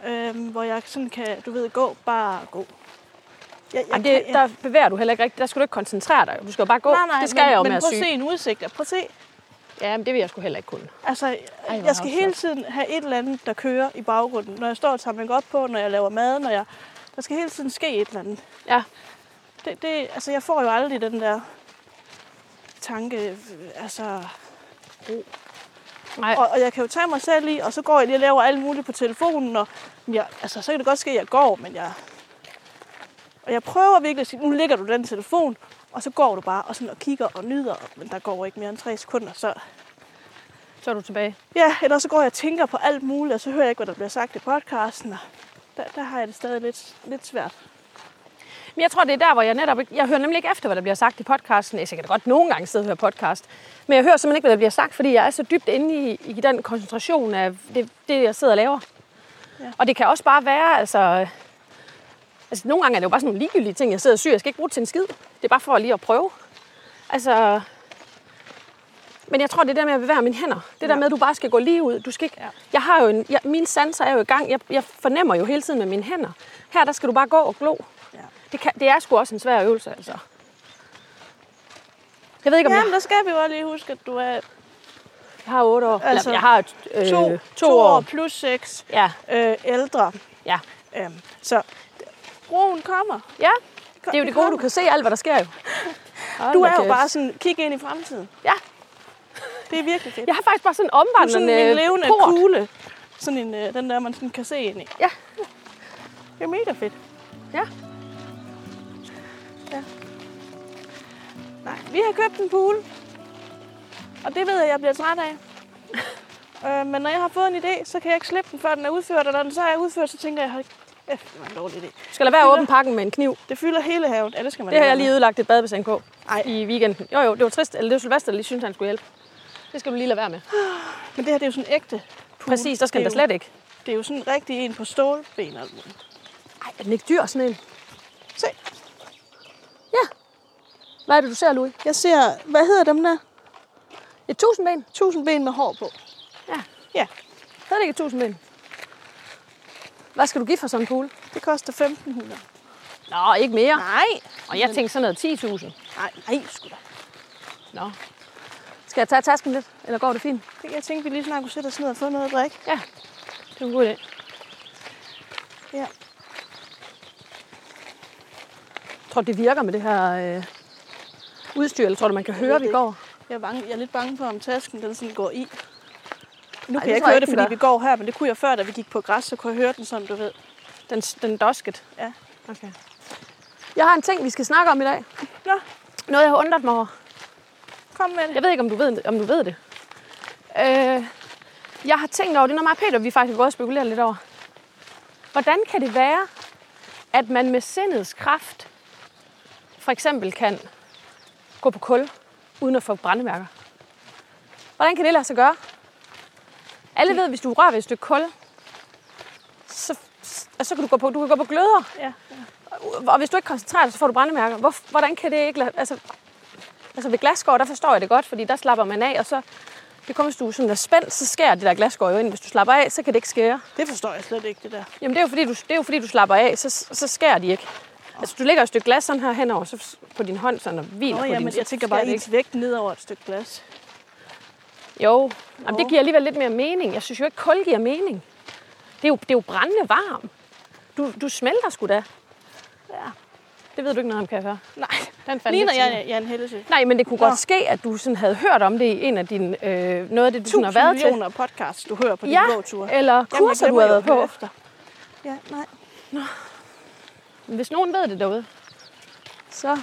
Øhm, hvor jeg sådan kan, du ved, gå, bare gå. Jeg, jeg Jamen, det, kan, der bevæger du heller ikke rigtigt. Der skal du ikke koncentrere dig. Du skal jo bare gå. nej, nej, det skal men, jeg jo men med prøv at se en udsigt. Prøv at se. Ja, men det vil jeg sgu heller ikke kunne. Altså, hvor jeg skal hele tiden have et eller andet, der kører i baggrunden. Når jeg står og tager mig op på, når jeg laver mad, når jeg... Der skal hele tiden ske et eller andet. Ja, Det, det, altså, jeg får jo aldrig den der tanke, altså... nej. Og, og jeg kan jo tage mig selv i, og så går jeg lige og laver alt muligt på telefonen, og jeg, altså, så kan det godt ske, at jeg går, men jeg... Og jeg prøver virkelig at sige, nu lægger du den telefon, og så går du bare og, sådan, og kigger og nyder, men der går ikke mere end tre sekunder, så... Så er du tilbage. Ja, eller så går jeg og tænker på alt muligt, og så hører jeg ikke, hvad der bliver sagt i podcasten, og der, der har jeg det stadig lidt, lidt svært. Men jeg tror, det er der, hvor jeg netop. Jeg hører nemlig ikke efter, hvad der bliver sagt i podcasten. Jeg kan da godt nogle gange sidde og høre podcast. Men jeg hører simpelthen ikke, hvad der bliver sagt, fordi jeg er så dybt inde i, i den koncentration af det, det, jeg sidder og laver. Ja. Og det kan også bare være, altså... Altså, nogle gange er det jo bare sådan nogle ligegyldige ting, jeg sidder og syr. Jeg skal ikke bruge det til en skid. Det er bare for lige at prøve. Altså... Men jeg tror, det er der med at bevæge mine hænder. Det ja. der med, at du bare skal gå lige ud. Du skal ikke... Ja. Jeg har jo en... Jeg, mine sanser er jo i gang. Jeg, jeg fornemmer jo hele tiden med mine hænder. Her, der skal du bare gå og glo. Ja. Det, kan, det er sgu også en svær øvelse, altså. Jeg ved ikke, om Ja, jeg, der skal vi jo lige huske, at du er jeg har otte år. Altså, Altså, Eller, jeg har øh, to, to, to år. år plus seks Ja, øh, ældre. ja. Øhm, så roen kommer. Ja, det er jo det gode, du kan se alt, hvad der sker jo. Du er jo bare sådan, kig ind i fremtiden. Ja, Det er virkelig fedt. jeg har faktisk bare sådan er sådan en levende port. kugle. Sådan en, øh, den der, man sådan kan se ind i. Ja, Det er mega fedt. ja. Nej, vi har købt en pool. Og det ved jeg, jeg bliver træt af. øh, men når jeg har fået en idé, så kan jeg ikke slippe den, før den er udført. Og når den så er udført, så tænker jeg, kæft, det var en dårlig idé. Skal lade være åbne pakken med en kniv. Det fylder hele haven. Ja, det skal man Det har jeg lige ødelagt et badebassin på Ej. i weekenden. Jo, jo, det var trist. Eller det var Sylvester, der lige syntes, han skulle hjælpe. Det skal du lige lade være med. Men det her, det er jo sådan en ægte pool. Præcis, der skal den da slet ikke. Det er jo sådan rigtig en på stålben. og alt muligt. Ej, er den ikke dyr, sådan en? Se, Ja. Hvad er det, du ser, Louis? jeg ser, hvad hedder dem der? Et tusindben? Tusind ben med hår på. Ja. Ja, Hedder det ikke et tusindben? Hvad skal du give for sådan en pool? det koster 1500. Nå, ikke mere. Nej. Og jeg tænkte sådan noget 10.000. Nej, nej, sgu da. Nå. Skal jeg tage tasken lidt, eller går det fint? Det- Jeg tænkte, vi lige snart kunne sætte os ned og få noget at drikke. Ja, det er en god idé. Ja. Tror du, det virker med det her øh, udstyr, eller tror du, man kan høre, vi går? Jeg er, bange, jeg er lidt bange for, om tasken den sådan går i. Nu Ej, kan det jeg ikke høre det, fordi gør. vi går her, men det kunne jeg før, da vi gik på græs, så kunne jeg høre den, som du ved. Den, den dosket. Ja. Okay. Jeg har en ting, vi skal snakke om i dag. Nå, Noget, jeg har undret mig over. kom med det. Jeg ved ikke, om du ved, om du ved det. Øh, jeg har tænkt over, det er noget mig og Peter, vi faktisk har gået og spekuleret lidt over. Hvordan kan det være, at man med sindets kraft for eksempel kan gå på kul, uden at få brændemærker? Hvordan kan det lade sig gøre? Alle ved, at hvis du rører ved et stykke kul, så, så kan du gå på, du kan gå på gløder. Ja. Og hvis du ikke koncentrerer dig, så får du brændemærker. Hvor, hvordan kan det ikke. Altså, altså ved glasskår, der forstår jeg det godt, fordi der slapper man af, og så... Det kommer, hvis du sådan er spændt, så skærer det der glasskår jo ind. Hvis du slapper af, så kan det ikke skære. Det forstår jeg slet ikke, det der. Jamen det er jo fordi, du, det er jo fordi, du slapper af, så, så skærer de ikke. Altså du lægger et stykke glas sådan her henover så på din hånd, sådan og hviler Nå, på ja, din, jeg tænker bare det ens vægt ned over et stykke glas. Jo, Jamen, det giver alligevel lidt mere mening. Jeg synes jo ikke, kul giver mening. Det er jo, det er jo brændende varm. Du, du smelter sgu da. Ja. Det ved du ikke noget om, kan jeg høre. Nej, Den faldt ligner mig. jeg Jan Hellesø. Nej, men det kunne Nå. godt ske, at du sådan havde hørt om det i en af dine, øh, noget af det, du sådan har været til. millioner podcasts, du hører på din Ja, gåtur. eller kurser, du har været på. Efter. Ja, nej. Hvis nogen ved det derude, så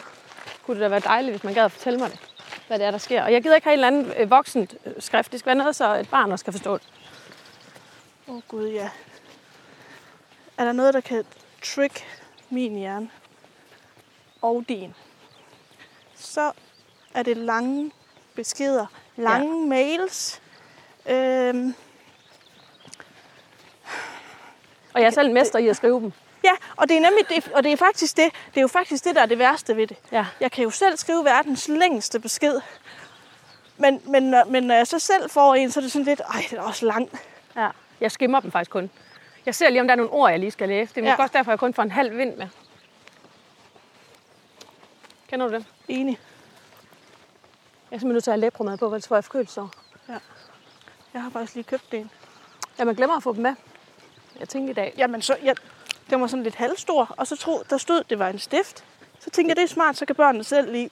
kunne det da være dejligt, hvis man gad at fortælle mig det, hvad det er, der sker. Og jeg gider ikke have en eller anden øh, voksent øh, skrift. Det skal være noget, så et barn også kan forstå det. Åh oh, gud, ja. Er der noget, der kan trick min hjerne og din, så er det lange beskeder, lange ja. mails. Øhm, Og jeg er selv en mester i at skrive dem. Ja, og det er nemlig det, og det er faktisk det, det er jo faktisk det, der er det værste ved det. Ja. Jeg kan jo selv skrive verdens længste besked. Men, men, når- men når jeg så selv får en, så er det sådan lidt, ej, det er også lang. ja. Jeg skimmer dem faktisk kun. Jeg ser lige, om der er nogle ord, jeg lige skal læse. Det er Ja. måske også derfor, jeg kun får en halv vind med. Kender du det? Enig. Jeg er simpelthen nødt til at have læbromad på, ellers får jeg forkølelse Jeg har faktisk lige købt en. Ja, man glemmer at få dem med. Jeg tænkte i dag. Jamen, så, jeg, den var sådan lidt halvstor, og så tro, der stod, det var en stift. Så tænkte jeg, det er smart, så kan børnene selv lige.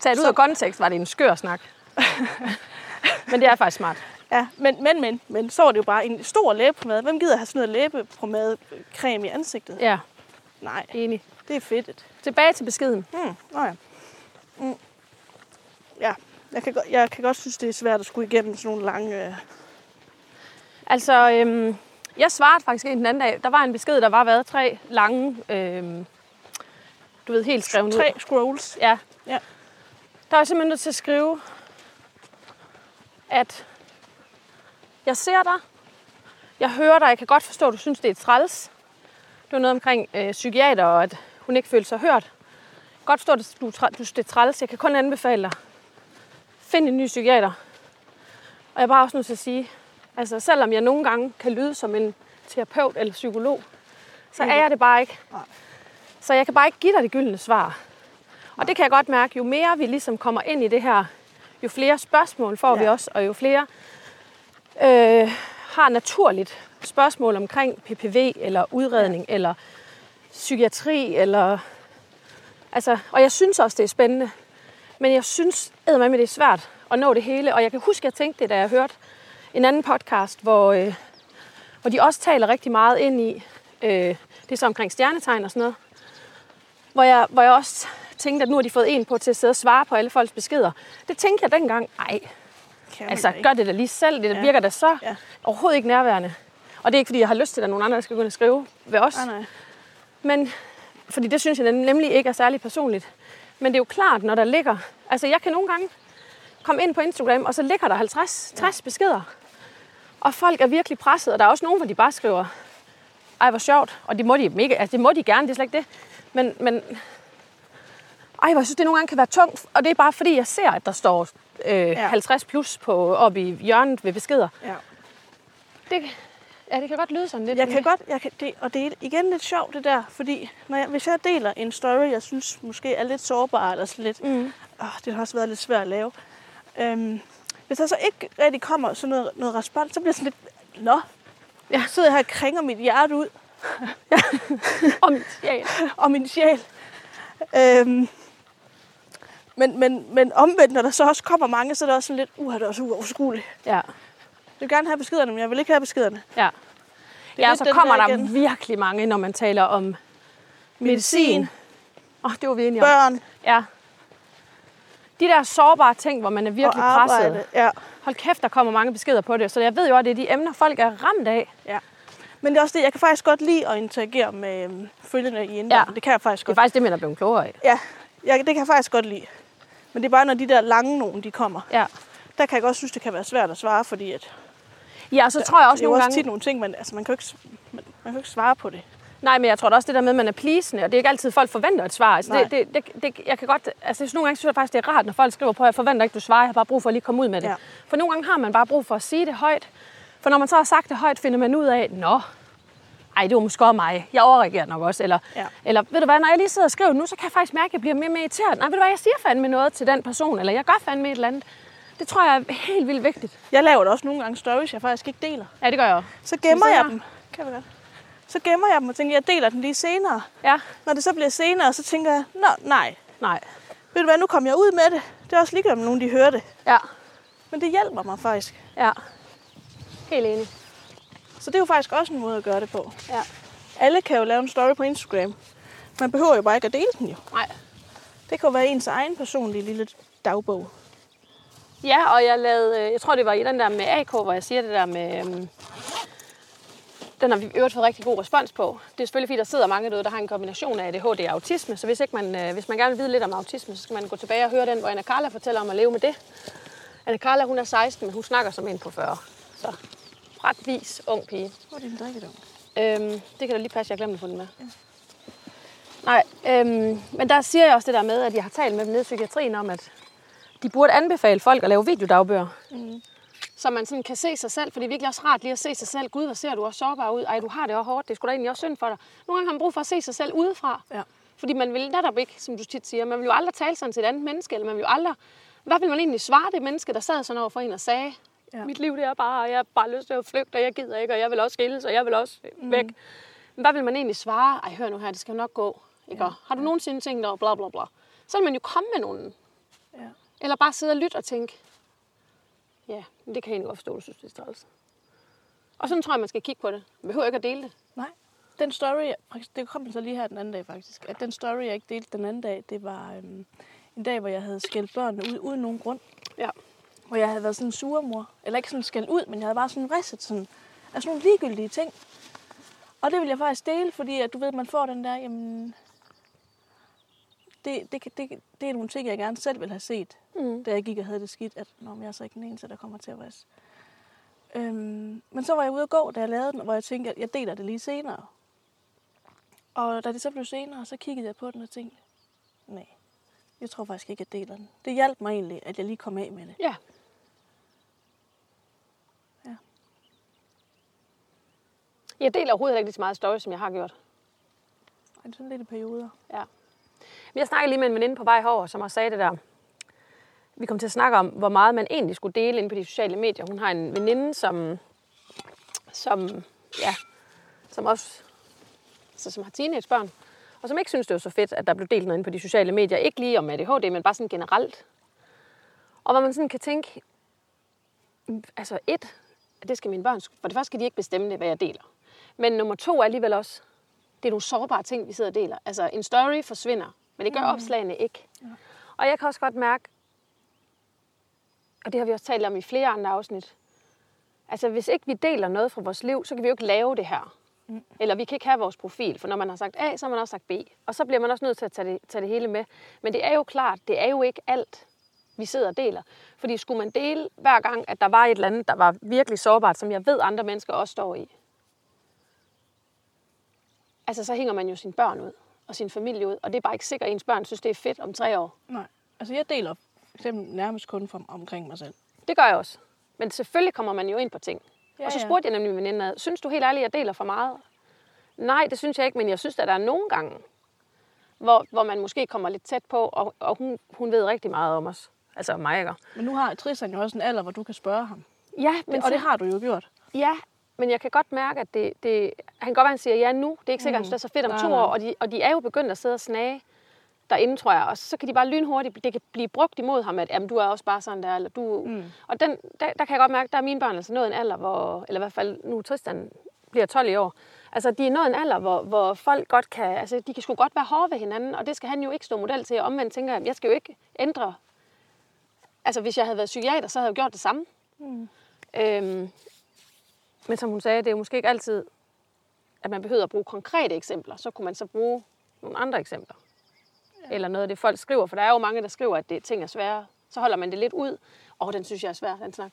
Taget ud af kontekst var det en skør snak. Men det er faktisk smart. Ja, men, men, men, men så var det jo bare en stor læbepomade. Hvem gider have sådan noget læbepomade creme i ansigtet? Ja, Nej, enig. det er fedt. Tilbage til beskeden. Mm, nå ja. Mm. Ja, jeg kan, godt- jeg kan godt synes, det er svært at skulle igennem sådan nogle lange... Øh, Altså, øhm, jeg svarede faktisk en den anden dag. Der var en besked, der var været tre lange, øhm, du ved, helt skrevet tre ud. scrolls. Ja. Ja. Der var simpelthen nødt til at skrive, at jeg ser dig, jeg hører dig, jeg kan godt forstå, at du synes, det er træls. Det var noget omkring øh, psykiater, og at hun ikke følte sig hørt. Godt forstå, at du, du synes, det er træls. Jeg kan kun anbefale dig. Find en ny psykiater. Og jeg er bare også nødt til at sige, altså selvom jeg nogle gange kan lyde som en terapeut eller psykolog, så er jeg det bare ikke. Så jeg kan bare ikke give dig det gyldne svar. Og det kan jeg godt mærke, jo mere vi ligesom kommer ind i det her, jo flere spørgsmål får ja. vi også, og jo flere øh, har naturligt spørgsmål omkring PPV, eller udredning, ja. eller psykiatri, eller... Altså, og jeg synes også, det er spændende. Men jeg synes med det er svært at nå det hele. Og jeg kan huske, at jeg tænkte det, da jeg hørte en anden podcast, hvor, øh, hvor de også taler rigtig meget ind i, øh, det er så omkring stjernetegn og sådan noget, hvor jeg, hvor jeg også tænkte, at nu har de fået en på til at sidde og svare på alle folks beskeder. Det tænkte jeg dengang, ej, altså ikke. gør det da lige selv, det Ja. ja. virker da så Ja. overhovedet ikke nærværende. Og det er ikke, fordi jeg har lyst til, at der er nogen andre, der skal og skrive ved os. Nej, nej. Men, fordi det synes jeg nem- nemlig ikke er særlig personligt. Men det er jo klart, når der ligger... Altså, jeg kan nogle gange komme ind på Instagram, og så ligger der 50-60 ja. beskeder. Og folk er virkelig presset, og der er også nogen, hvor de bare skriver, ej, hvor sjovt. Og det må de, mega, altså, det, må de gerne, det er slet ikke det. Men, men ej, hvor jeg synes, det nogle gange kan være tungt. Og det er bare fordi, jeg ser, at der står øh, ja. 50 plus på, oppe i hjørnet ved beskeder. Ja. Det, ja, det kan godt lyde sådan lidt. Jeg kan godt, jeg kan, det, og det er igen lidt sjovt det der, fordi når jeg, hvis jeg deler en story, jeg synes måske er lidt sårbar, eller sådan lidt, mm. åh, det har også været lidt svært at lave. Øhm, hvis der så ikke rigtig kommer sådan noget, noget respons, så bliver jeg sådan lidt, nå, jeg sidder her og kringer mit hjerte ud, Om, ja, ja. og min sjæl. Øhm, men, men, men omvendt, når der så også kommer mange, så er det også sådan lidt, uh, det er også uoverskueligt. ja. vil gerne have beskederne, men jeg vil ikke have beskederne. Ja. Det Ja, så kommer der der igen. virkelig mange, når man taler om medicin. Åh, oh, det var vi enige om. Børn Ja. De der sårbare ting, hvor man er virkelig og presset. Ja. Hold kæft, der kommer mange beskeder på det. Så jeg ved jo, at det er de emner, folk er ramt af. ja. Men det er også det, jeg kan faktisk godt lide at interagere med øhm, følgende i indbakken. Ja. Det kan jeg faktisk Det er godt. faktisk det, man er blevet klogere af. Ja, jeg, det kan jeg faktisk godt lide. Men det er bare, når de der lange nogen, de kommer. Ja. Der kan jeg godt synes, det kan være svært at svare, fordi at Ja, så tror jeg også det er jo nogle også gange... tit nogle ting, man, altså, man, kan jo ikke, man, man kan jo ikke svare på det. Nej, men jeg tror da også det der med, at man er pleasende, og det er ikke altid, folk forventer et svar. Altså, det, det, det, det, jeg kan godt, altså, nogle gange synes jeg faktisk, det er rart, når folk skriver på, at jeg forventer ikke, du svarer, jeg har bare brug for at lige komme ud med det. Ja. For nogle gange har man bare brug for at sige det højt. For når man så har sagt det højt, finder man ud af, nå, ej, det var måske også mig. Jeg overreagerer nok også. Eller, Ja. eller ved du hvad, når jeg lige sidder og skriver nu, så kan jeg faktisk mærke, at jeg bliver mere og mere irriteret. Nej, ved du hvad, jeg siger fandme noget til den person, eller jeg gør fandme et eller andet. Det tror jeg er helt vildt vigtigt. Jeg laver da også nogle gange stories, jeg faktisk ikke deler. Ja, det gør jeg også. Så gemmer se jeg dem. Kan vi godt. Så gemmer jeg dem og tænker, jeg deler den lige senere. Ja, Når det så bliver senere, så tænker jeg, nå nej. nej. Ved du hvad, nu kom jeg ud med det. Det er også ligegyldigt, om nogen de hører det. Ja, Men det hjælper mig faktisk. ja. Helt enig. Så det er jo faktisk også en måde at gøre det på. Ja. Alle kan jo lave en story på Instagram. Man behøver jo bare ikke at dele den jo. Nej. Det kan jo være ens egen personlige lille dagbog. Ja, og jeg lavede, øh, jeg tror det var i den der med AK, hvor jeg siger det der med, øhm, den har vi øvrigt fået rigtig god respons på. Det er selvfølgelig fordi, der sidder mange derude, der har en kombination af ADHD og autisme, så hvis, ikke man, øh, hvis man gerne vil vide lidt om autisme, så skal man gå tilbage og høre den, hvor Anna Carla fortæller om at leve med det. Anna Carla, hun er 16, men hun snakker som en på 40. Så ret vis ung pige. Hvor er din drikkedom? Øhm, det kan da lige passe, jeg glemte at få den med. Nej, øhm, men der siger jeg også det der med, at jeg har talt med dem nede i psykiatrien om, at de burde anbefale folk at lave videodagbøger. Mm. Så man sådan kan se sig selv, for det er virkelig også rart lige at se sig selv. Gud, hvor ser du også sårbar ud. Ej, du har det også hårdt. Det skulle da egentlig også synd for dig. Nogle gange har man brug for at se sig selv udefra. Ja. Fordi man vil netop ikke, som du tit siger, man vil jo aldrig tale sådan til et andet menneske, eller man vil jo aldrig... Hvad vil man egentlig svare det menneske, der sad sådan over for en og sagde, Ja. mit liv det er bare, og jeg har bare lyst til at flygte, og jeg gider ikke, og jeg vil også skilles, og jeg vil også væk. Mm. Hvad vil man egentlig svare? Ej, hør nu her, det skal nok gå. Ikke? Ja. Har du nogensinde tænkt over bla bla bla? Så vil man jo komme med nogen. Ja. Eller bare sidde og lytte og tænke, ja, men det kan jeg egentlig godt forstå, du synes, det er træls. Og sådan tror jeg, man skal kigge på det. Man behøver ikke at dele det. Nej. Den story, det kom så lige her den anden dag faktisk, at den story, jeg ikke delte den anden dag, det var øhm, en dag, hvor jeg havde skældt børnene ud uden nogen grund. Ja. Hvor jeg havde været sådan en surmor. Eller ikke sådan skældt ud, men jeg havde bare sådan ridset sådan, altså nogle ligegyldige ting. Og det vil jeg faktisk dele, fordi at du ved, man får den der, jamen, det, det, det, det er nogle ting, jeg gerne selv vil have set, Mm. da jeg gik og havde det skidt, at Nå, jeg er så ikke den eneste, der kommer til at risse. Øhm, men så var jeg ude at gå, da jeg lavede den, hvor jeg tænkte, at jeg deler det lige senere. Og da det så blev senere, så kiggede jeg på den og tænkte, nej, jeg tror faktisk ikke, at jeg deler den. Det hjalp mig egentlig, at jeg lige kom af med det. Ja. Ja. Jeg deler overhovedet ikke lige så meget story, som jeg har gjort. Det er sådan lidt i perioder. Ja. Men jeg snakkede lige med en veninde på vej herover, som også sagde det der. Vi kom til at snakke om, hvor meget man egentlig skulle dele ind på de sociale medier. Hun har en veninde, som, som, ja, som også så som har teenagebørn, og som ikke synes, det var så fedt, at der blev delt noget ind på de sociale medier. Ikke lige om ADHD, men bare sådan generelt. Og hvor man sådan kan tænke, altså et, at det skal mine børn, for det første skal de ikke bestemme det, hvad jeg deler. Men nummer to er alligevel også, det er nogle sårbare ting, vi sidder og deler. Altså, en story forsvinder, men det gør mm. opslagene ikke. Ja. Og jeg kan også godt mærke, og det har vi også talt om i flere andre afsnit, altså hvis ikke vi deler noget fra vores liv, så kan vi jo ikke lave det her. Mm. Eller vi kan ikke have vores profil, for når man har sagt A, så har man også sagt B. Og så bliver man også nødt til at tage det, tage det hele med. Men det er jo klart, det er jo ikke alt, vi sidder og deler. Fordi skulle man dele hver gang, at der var et eller andet, der var virkelig sårbart, som jeg ved, andre mennesker også står i, altså så hænger man jo sine børn ud og sin familie ud, og det er bare ikke sikkert, at ens børn synes, det er fedt om tre år. Nej. Altså, jeg deler eksempel nærmest kun for, omkring mig selv. Det gør jeg også. Men selvfølgelig kommer man jo ind på ting. Ja, Ja, og så ja. spurgte jeg nemlig min veninde, synes du helt ærligt, at jeg deler for meget? Nej, det synes jeg ikke, men jeg synes, at der er nogle gange, hvor, hvor man måske kommer lidt tæt på, og, og hun, hun ved rigtig meget om os. Altså mig, ikke? Men nu har Tristan jo også en alder, hvor du kan spørge ham. Ja, Men men og det så- har du jo gjort. Ja, men jeg kan godt mærke, at det, det han kan godt være, han siger ja nu. Det er ikke sikkert, mm. at det er så fedt om Nej, to nej. år, og de, og de er jo begyndt at sidde og snage. derinde, tror jeg. Og så kan de bare lynhurtigt, det kan blive brugt imod ham, at jamen, du er også bare sådan der, eller du... Mm. Og den, der, der, kan jeg godt mærke, der er mine børn altså nået en alder, hvor, eller i hvert fald nu Tristan bliver 12 i år, altså de er nået en alder, hvor, hvor folk godt kan, altså de kan sgu godt være hårde ved hinanden, og det skal han jo ikke stå model til. Og omvendt tænker jeg, jeg skal jo ikke ændre, altså hvis jeg havde været psykiater, så havde jeg jo gjort det samme. Mm. Øhm, men som hun sagde, det er jo måske ikke altid, at man behøver at bruge konkrete eksempler. Så kunne man så bruge nogle andre eksempler. Ja. Eller noget af det, folk skriver. For der er jo mange, der skriver, at det, ting er svære. Så holder man det lidt ud. Og den synes jeg er svær, den snak.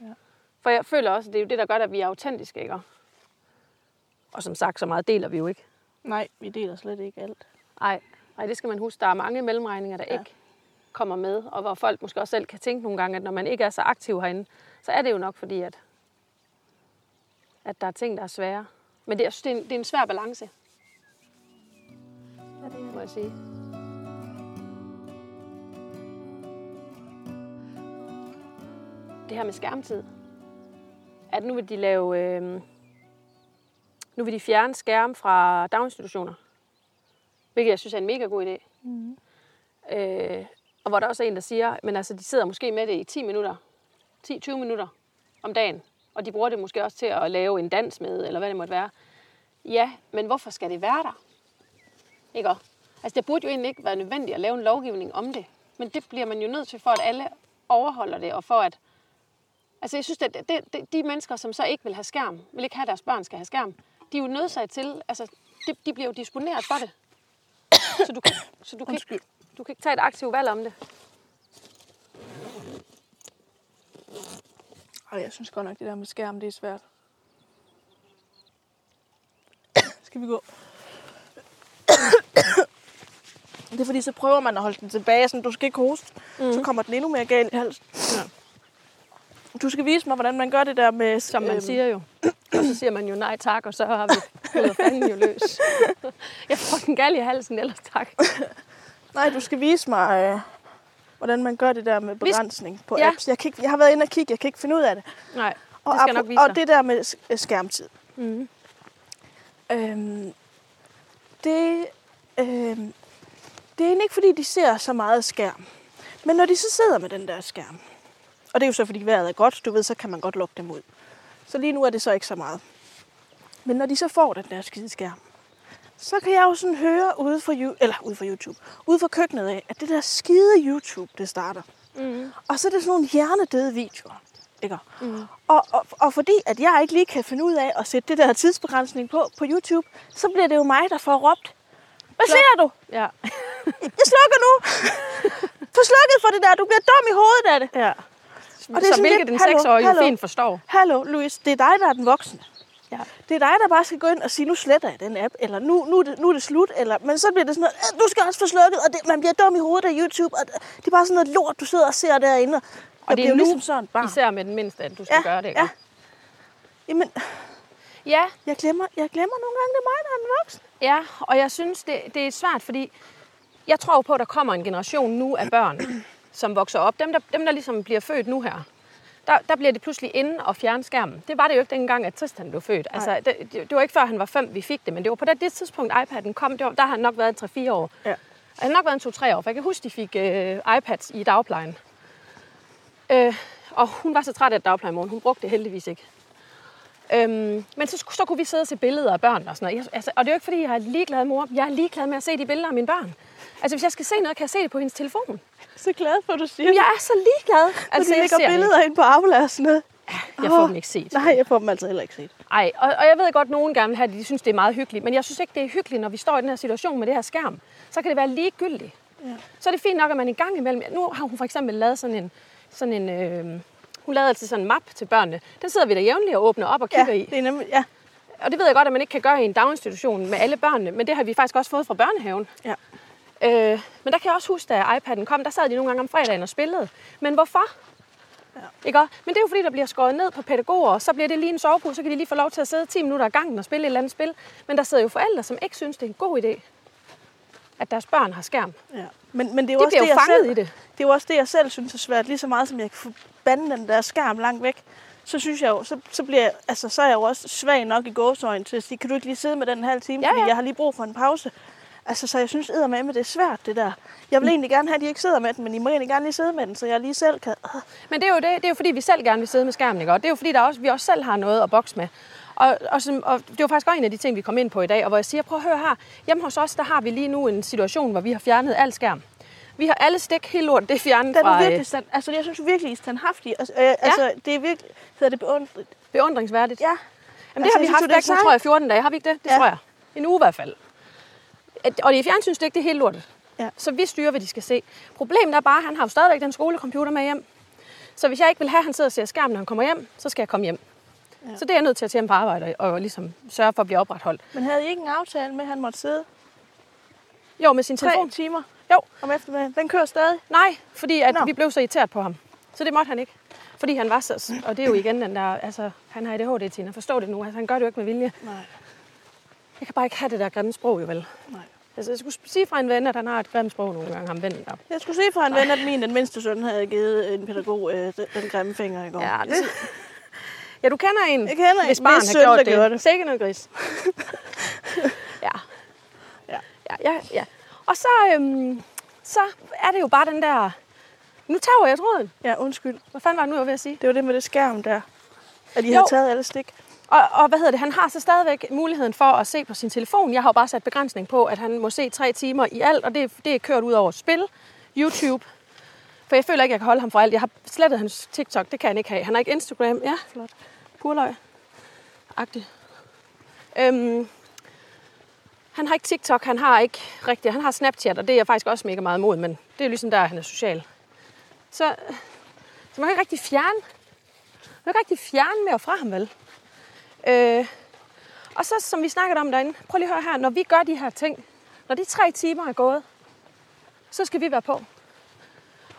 Ja. For jeg føler også, at det er jo det, der gør, at vi er autentiske, ikke? Og som sagt, så meget deler vi jo ikke. Nej, vi deler slet ikke alt. Nej, Nej det skal man huske. Der er mange mellemregninger, der ja. ikke kommer med, og hvor folk måske også selv kan tænke nogle gange, at når man ikke er så aktiv herinde, så er det jo nok fordi, at, at der er ting, der er svære. Men det er, det er, en, det er en svær balance. Ja, det må jeg sige. Det her med skærmtid. At nu vil de lave... Øh, nu vil de fjerne skærm fra daginstitutioner. Hvilket jeg synes er en mega god idé. Mm. Øh, og hvor der også er en, der siger, men altså, de sidder måske med det i 10 minutter, 10-20 minutter om dagen, og de bruger det måske også til at lave en dans med, eller hvad det måtte være. Ja, men hvorfor skal det være der? Ikke også? Altså, det burde jo egentlig ikke være nødvendigt at lave en lovgivning om det. Men det bliver man jo nødt til, for at alle overholder det, og for at... Altså, jeg synes, at det, det, de mennesker, som så ikke vil have skærm, vil ikke have, at deres børn skal have skærm, de er jo nødsaget til... Altså, de, de bliver jo disponeret for det. Så du kan, så du kan, ikke, du kan ikke tage et aktivt valg om det. Og jeg synes godt nok, det der med skærm, det er svært. Skal vi gå? det er fordi, så prøver man at holde den tilbage, så du skal ikke hoste. Mm. Så kommer den endnu mere galt i halsen. Ja. Du skal vise mig, hvordan man gør det der med... Som man øhm, siger jo. og så siger man jo nej tak, og så har vi fået fanden jo løs. jeg får den gal i halsen, ellers tak. nej, du skal vise mig, øh, hvordan man gør det der med begrænsning på ja. apps. Jeg, kan ikke, jeg har været inde og kigge, jeg kan ikke finde ud af det. Nej, og, det skal nok vise Og det der med skærmtid. Mm. Øhm, det, øhm, det er ikke fordi, de ser så meget skærm. Men når de så sidder med den der skærm, og det er jo så, fordi vejret er godt, du ved, så kan man godt lukke dem ud. Så lige nu er det så ikke så meget. Men når de så får den der skide skærm, så kan jeg jo sådan høre ude for, eller ude for YouTube, ude for køkkenet af, at det der skide YouTube, det starter. Mm. Og så er det sådan nogle hjernedøde videoer. Ikke? Mm. Og, og, og fordi at jeg ikke lige kan finde ud af at sætte det der tidsbegrænsning på på YouTube, så bliver det jo mig, der får råbt. Hvad Sluk. ser du? Ja. jeg slukker nu. Få slukket for det der. Du bliver dum i hovedet af det. Ja. Og det er så hvilket den seksårige jo fint forstår. Hallo, Louise, det er dig, der er den voksne. Ja. Det er dig, der bare skal gå ind og sige, nu sletter jeg den app, eller nu, nu, er, det, nu er det slut, eller, men så bliver det sådan noget, du skal også få slukket, og det, man bliver dum i hovedet af YouTube, og det er bare sådan noget lort, du sidder og ser derinde. Og, og det er jo ligesom sådan bare. især med den mindste, at du skal ja, gøre det, ikke? Ja. Jamen, ja. jeg, glemmer, jeg glemmer nogle gange, det er mig, der er den voksne. Ja, og jeg synes, det, det er svært, fordi jeg tror på, at der kommer en generation nu af børn, som vokser op. Dem der, dem, der ligesom bliver født nu her, der, der bliver det pludselig inde og fjerne skærmen. Det var det jo ikke dengang, at Tristan blev født. Altså, det, det, var ikke før, han var fem, vi fik det, men det var på det, det tidspunkt, iPad'en kom. Det var, der har han nok været 3-4 år. Ja. Han har nok været en 2-3 år, for jeg kan huske, de fik øh, iPads i dagplejen. Øh, og hun var så træt af dagplejemoren. Hun brugte det heldigvis ikke. Øhm, men så, så kunne vi sidde og se billeder af børn og sådan noget. Jeg, altså, og det er jo ikke, fordi jeg er ligeglad, mor. Jeg er ligeglad med at se de billeder af mine børn. Altså, hvis jeg skal se noget, kan jeg se det på hendes telefon. Så glad for, at du siger Jeg er så ligeglad. Altså, Når de lægger billeder ind på Aula og sådan noget. Jeg får oh, dem ikke set. Nej, jeg får dem altså heller ikke set. Nej, og, og jeg ved godt, at nogen gerne vil have det. De synes, det er meget hyggeligt. Men jeg synes ikke, det er hyggeligt, når vi står i den her situation med det her skærm. Så kan det være ligegyldigt. Ja. Så er det fint nok, at man i gang imellem... Nu har hun for eksempel lavet sådan en... Sådan en øh, hun lavede altid sådan en map til børnene. Den sidder vi der jævnligt og åbner op og kigger ja, i. Det er nemlig, ja. Og det ved jeg godt, at man ikke kan gøre i en daginstitution med alle børnene, men det har vi faktisk også fået fra børnehaven. Ja. Øh, men der kan jeg også huske, da iPad'en kom, der sad de nogle gange om fredagen og spillede. Men hvorfor? Ja. Ikke? Men det er jo fordi, der bliver skåret ned på pædagoger, og så bliver det lige en sovepose, så kan de lige få lov til at sidde 10 minutter ad gangen og spille et eller andet spil. Men der sidder jo forældre, som ikke synes, det er en god idé, at deres børn har skærm. Ja. Men, men det er jo de også det, jeg selv, i det. Det er jo også det, jeg selv synes er svært. Lige så meget, som jeg kan bande den der skærm langt væk, så synes jeg jo, så, så, bliver, altså, så er jeg jo også svag nok i gåsøjne til at sige, kan du ikke lige sidde med den en halv time, ja, ja. fordi jeg har lige brug for en pause. Altså, så jeg synes med det er svært, det der. Jeg vil egentlig gerne have, at de ikke sidder med den, men I må egentlig gerne lige sidde med den, så jeg lige selv kan... Men det er jo, det, det er jo fordi, vi selv gerne vil sidde med skærmen, ikke? Og det er jo fordi, der også, vi også selv har noget at bokse med. Og, og, som, og det var faktisk også en af de ting, vi kom ind på i dag, og hvor jeg siger, prøv at høre her, hjemme hos os, der har vi lige nu en situation, hvor vi har fjernet al skærm. Vi har alle stik helt lort, det er fjernet Den fra... er øh, virkelig stand, altså, jeg synes virkelig, I er standhaftige. Altså, øh, altså, det er virkelig, hedder det beundret. Beundringsværdigt. Ja. Jamen, det Altså, har vi haft væk nu, tror jeg, 14 dage. Har vi ikke det? Det Ja. tror jeg. En uge i hvert fald. At- Og er fjernsynsdæk, det er helt lortet. Ja. Så vi styrer, hvad de skal se. Problemet er bare, at han har jo stadigvæk den skolecomputer med hjem. Så hvis jeg ikke vil have, at han sidder og ser skærmen, når han kommer hjem, så skal jeg komme hjem. Ja. Så det er jeg nødt til at tage hjem på arbejde og ligesom sørge for at blive opretholdt. Men havde I ikke en aftale med, at han måtte sidde Jo, med sin tre telefon. timer Jo, om eftermiddagen? Den kører stadig. nej, fordi at vi blev så irriteret på ham. Så det måtte han ikke. Fordi han var så... Og det er jo igen den der... Altså, han har ADHD, Tina. Forstå det nu. Altså, han gør det jo ikke med vilje. Nej. Jeg kan bare ikke have det der grimme sprog, jo vel. Nej. Altså, jeg skulle sige fra en ven, at han har et grimt sprog nogle gange, ham vennen der. Jeg skulle se fra en ven, at min den mindste søn havde givet en pædagog øh, den, den grimme finger i går. Ja, det... Ja, du kender en, Jeg kender en, hvis barn hvis har gjort det. gjorde det. Sikke noget gris. ja. Ja. ja. Ja, ja. Og så, øhm, så er det jo bare den der... Nu tager jeg tråden. Ja, undskyld. Hvad fanden var det nu, jeg var ved at sige? Det var det med det skærm der. At I Jo. har taget alle stik. Og, og hvad hedder det? Han har så stadigvæk muligheden for at se på sin telefon. Jeg har jo bare sat begrænsning på, at han må se tre timer i alt, og det, det er kørt ud over spil, YouTube. For jeg føler ikke, jeg kan holde ham for alt. Jeg har slettet hans TikTok, det kan han ikke have. Han har ikke Instagram. Ja, flot. Purløg. Agtigt. Øhm, han har ikke TikTok, han har ikke rigtig, han har Snapchat, og det er jeg faktisk også mega meget imod, men det er jo ligesom der, han er social. Så, så man kan ikke rigtig fjerne, man kan ikke rigtig fjerne mere fra ham, vel? Øh, og så, som vi snakkede om derinde, prøv lige at høre her, når vi gør de her ting, når de tre timer er gået, så skal vi være på.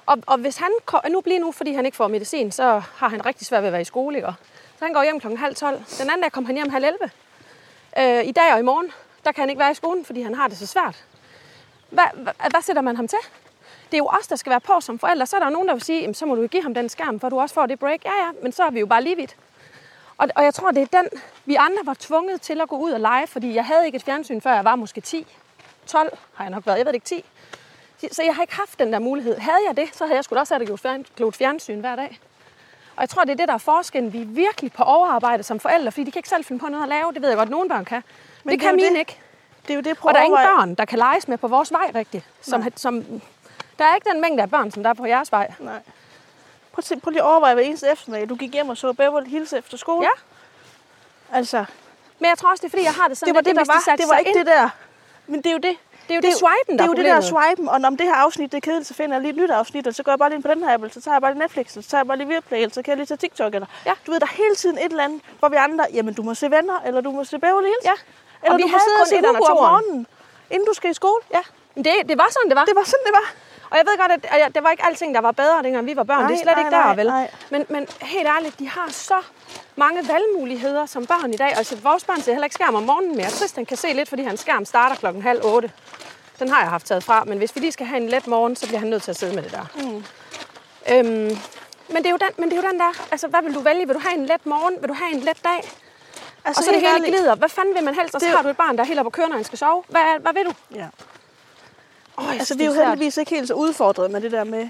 Og, og hvis han, nu bliver nu, fordi han ikke får medicin, så har han rigtig svært ved at være i skole, ikke? Så han går hjem klokken halv tolv. Den anden dag kom han hjem halv 11. Øh, I dag og i morgen, der kan han ikke være i skolen, fordi han har det så svært. Hvad, hvad, hvad sætter man ham til? Det er jo os, der skal være på som forældre. Så er der jo nogen, der vil sige, så må du jo give ham den skærm, for du også får det break. Ja, ja, men så er vi jo bare lige vidt. Og, og jeg tror, det er den, vi andre var tvunget til at gå ud og lege, fordi jeg havde ikke et fjernsyn, før jeg var måske 10. 12 har jeg nok været, jeg ved det ikke 10. Så jeg har ikke haft den der mulighed. Havde jeg det, så havde jeg sgu også have gjort gjort fjernsyn hver dag. Og jeg tror, det er det, der er forskellen. Vi er virkelig på overarbejde som forældre, fordi de kan ikke selv finde på noget at lave. Det ved jeg godt, at nogle børn kan. Men det, det kan mine det. ikke. Det er jo det, Og der er ingen børn, der kan leges med på vores vej rigtigt. Som, som, der er ikke den mængde af børn, som der er på jeres vej. Nej. Prøv, at se, prøv lige at overveje hver eneste eftermiddag. Du gik hjem og så Beverly Hills efter skole. Ja. Altså, Men jeg tror også, det er fordi, jeg har det sådan, det var at det, der de var. Det var ikke ind, det der. Men det er jo det. Det er jo det swipen, der Det er jo det der swipen, og når det her afsnit det er kedeligt, så finder jeg lige et nyt afsnit, og så går jeg bare lige ind på den her app, eller så tager jeg bare lige Netflix, så tager jeg bare lige Viaplay, eller så kan jeg lige tage TikTok, eller Ja. du ved, der er hele tiden et eller andet, hvor vi andre, jamen du må se venner, eller du må se Beverly Hills, Ja. eller Og vi du må sidde og se Hugo om morgenen, inden du skal i skole. Ja, men det, det var sådan, det var. Det var sådan, det var. Og jeg ved godt, at, at det var ikke alting, der var bedre, dengang vi var børn. Nej, det er slet nej, ikke der, nej, vel? nej. Men, men helt ærligt, de har så mange valgmuligheder som børn i dag. Altså, vores børn ser heller ikke skærm om morgenen mere. Tristan kan se lidt, fordi hans skærm starter klokken halv otte. Den har jeg haft taget fra, men hvis vi lige skal have en let morgen, så bliver han nødt til at sidde med det der. Mm. Øhm, men, det er jo den, men det er jo den der, altså hvad vil du vælge? Vil du have en let morgen? Vil du have en let dag? Altså, og så det hele ærligt. glider. Hvad fanden vil man helst? Og så har du et barn, der er helt oppe at køre, når han skal sove. Hvad, hvad vil du? Ja. Oh, Altså, vi er jo heldigvis ikke helt så udfordret med det der med,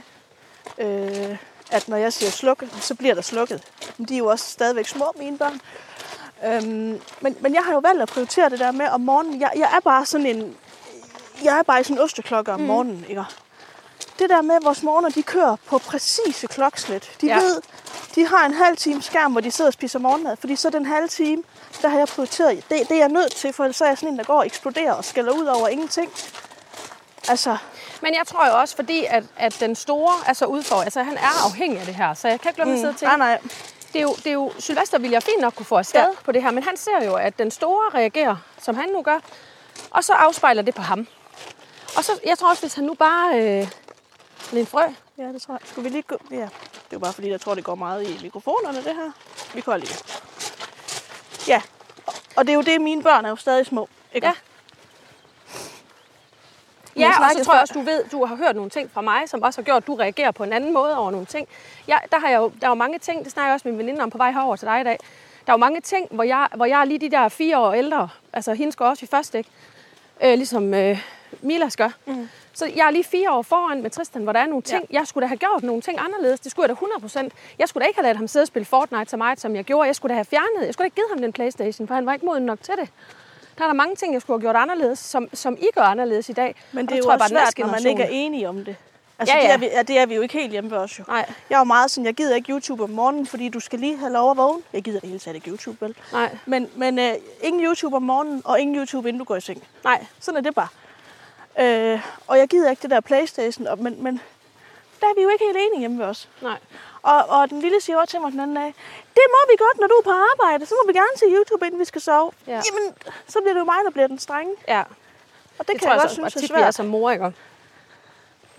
øh, at når jeg siger sluk, så bliver der slukket. Men de er jo også stadigvæk små, mine børn. Øhm, men, men jeg har jo valgt at prioritere det der med om morgenen. Jeg, jeg er bare sådan en... Jeg er bare i sådan en osteklokke om mm. morgenen, ikke? Det der med, at vores morgener, de kører på præcise klokslet. De Ja. ved, de har en halv time skærm, hvor de sidder og spiser morgenmad. Fordi så den halve time, der har jeg prioriteret. Det, det er jeg nødt til, for ellers er jeg sådan en, der går og eksploderer og skælder ud over ingenting. Altså, Men jeg tror jo også, fordi at, at den store er så udfordret. Altså, han er afhængig af det her, så jeg kan ikke lade mig sidde og tænke. nej, nej. Det er jo, det er jo Sylvester ville jeg fint nok kunne få afsted ja. På det her, men han ser jo, at den store reagerer, som han nu gør, og så afspejler det på ham. Og så, jeg tror også, hvis han nu bare... Øh, en frø. Ja, det tror jeg. Skulle vi lige gå? Ja. Det er jo bare fordi, jeg tror, det går meget i mikrofonerne, det her. Vi kan lige. Ja. Og- Og det er jo det, mine børn er jo stadig små. Ikke? Ja. Jeg Ja, og så tror jeg også, du ved, du har hørt nogle ting fra mig, som også har gjort, at du reagerer på en anden måde over nogle ting. Ja, der, har jeg jo, der er jo mange ting, det snakker jeg også med min veninde om på vej herover til dig i dag. Der er jo mange ting, hvor jeg, hvor jeg er lige de der fire år ældre. Altså, hende skal også i første, ikke? Øh, ligesom øh, Milas gør. Mm. Så jeg er lige fire år foran med Tristan, hvor der er nogle ting, ja. jeg skulle da have gjort nogle ting anderledes. Det skulle jeg da 100 procent. Jeg skulle da ikke have ladet ham sidde og spille Fortnite så meget, som jeg gjorde. Jeg skulle da have fjernet. Jeg skulle da ikke givet ham den Playstation, for han var ikke moden nok til det. Der er der mange ting, jeg skulle have gjort anderledes, som, som I gør anderledes i dag. Men det er jo tror jeg også bare, svært, når man ikke er enige om det. Altså, Ja, Det, ja. er vi, ja, det er vi jo ikke helt hjemme ved os jo. Nej, Jeg er jo meget sådan, jeg gider ikke YouTube om morgenen, fordi du skal lige have lov at vågne. Jeg gider det hele taget ikke YouTube, vel? nej, Men, men øh, ingen YouTube om morgenen, og ingen YouTube, inden du går i seng. nej. Sådan er det bare. Øh, og jeg gider ikke det der Playstation, og, men, men der er vi jo ikke helt enige hjemme ved os. nej. Og, og den lille siger også til mig den anden dag, det må vi godt, når du er på arbejde. Så må vi gerne se YouTube, inden vi skal sove. Ja. Jamen, så bliver det jo mig, der bliver den strenge. Ja, Og det, det, kan jeg jeg godt så, synes er svært. som mor, ikke?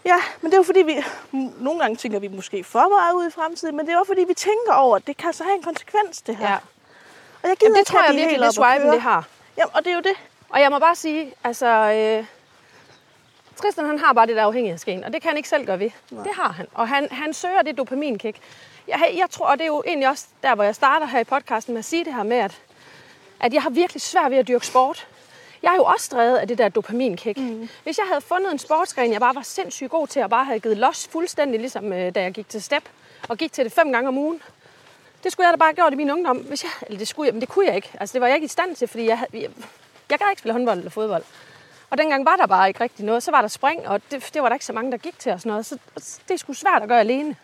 Ja, men det er jo fordi, vi nogle gange tænker vi måske for meget ud i fremtiden, men det er også fordi, vi tænker over, at det kan så have en konsekvens, det her. Ja. Og jeg gider Jamen, det tror jeg virkelig, det swipen, det har. Jamen, og det er jo det. Og jeg må bare sige, altså... Øh, Tristan han har bare det der afhængighedsgen, og det kan han ikke selv gøre ved. Nej. Det har han. Og han, han søger det dopaminkick. Jeg, jeg tror, og det er jo egentlig også der, hvor jeg starter her i podcasten med at sige det her med, at, at jeg har virkelig svært ved at dyrke sport. Jeg er jo også drevet af det der dopaminkick. Mm. Hvis jeg havde fundet en sportsgren, jeg bare var sindssygt god til, og bare havde givet los fuldstændig, ligesom øh, da jeg gik til step, og gik til det fem gange om ugen, det skulle jeg da bare have gjort i min ungdom. Hvis jeg, eller det skulle jeg, men det kunne jeg ikke. Altså, det var jeg ikke i stand til, fordi jeg, havde- jeg, jeg gad ikke spille håndbold eller fodbold. Og dengang var der bare ikke rigtig noget. Så var der spring, og det, det var der ikke så mange, der gik til og sådan noget. Så det skulle svært at gøre alene.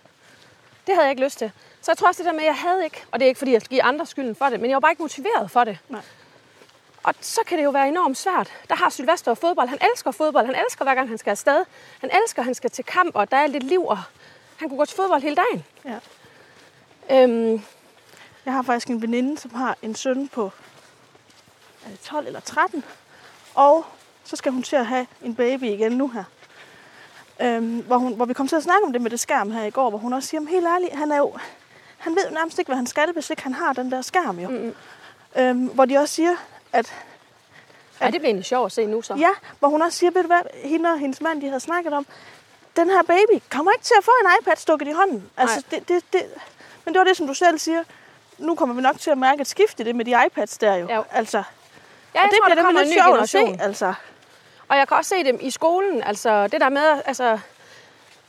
Det havde jeg ikke lyst til. Så jeg tror også det der med, at jeg havde ikke, og det er ikke fordi, jeg skal give andre skylden for det, men jeg var bare ikke motiveret for det. Nej. Og så kan det jo være enormt svært. Der har Sylvester fodbold. Han elsker fodbold. Han elsker hver gang, han skal afsted. Han elsker, at han skal til kamp, og der er lidt liv, og han kunne gå til fodbold hele dagen. Ja. Øhm, Jeg har faktisk en veninde, som har en søn på er det 12 eller 13. Og så skal hun til at have en baby igen nu her. Øhm, hvor, hun, hvor vi kom til at snakke om det med det skærm her i går, hvor hun også siger, helt ærligt, han er jo, han ved jo nærmest ikke, hvad han skal, hvis ikke han har den der skærm jo. Mm-mm. Øhm, hvor de også siger, at ja, det bliver egentlig sjovt at se nu så. Ja, hvor hun også siger, ved du hvad, hende og hendes mand, de havde snakket om, den her baby kommer ikke til at få en iPad stukket i hånden. Altså, det, det, det, men det var det, som du selv siger. Nu kommer vi nok til at mærke et skift i det med de iPads der jo. Jo. Altså, ja og jeg det tror, bliver der kommer en ny sjovt at se. generation. Altså, Og jeg kan også se dem i skolen. Altså, det der med, altså...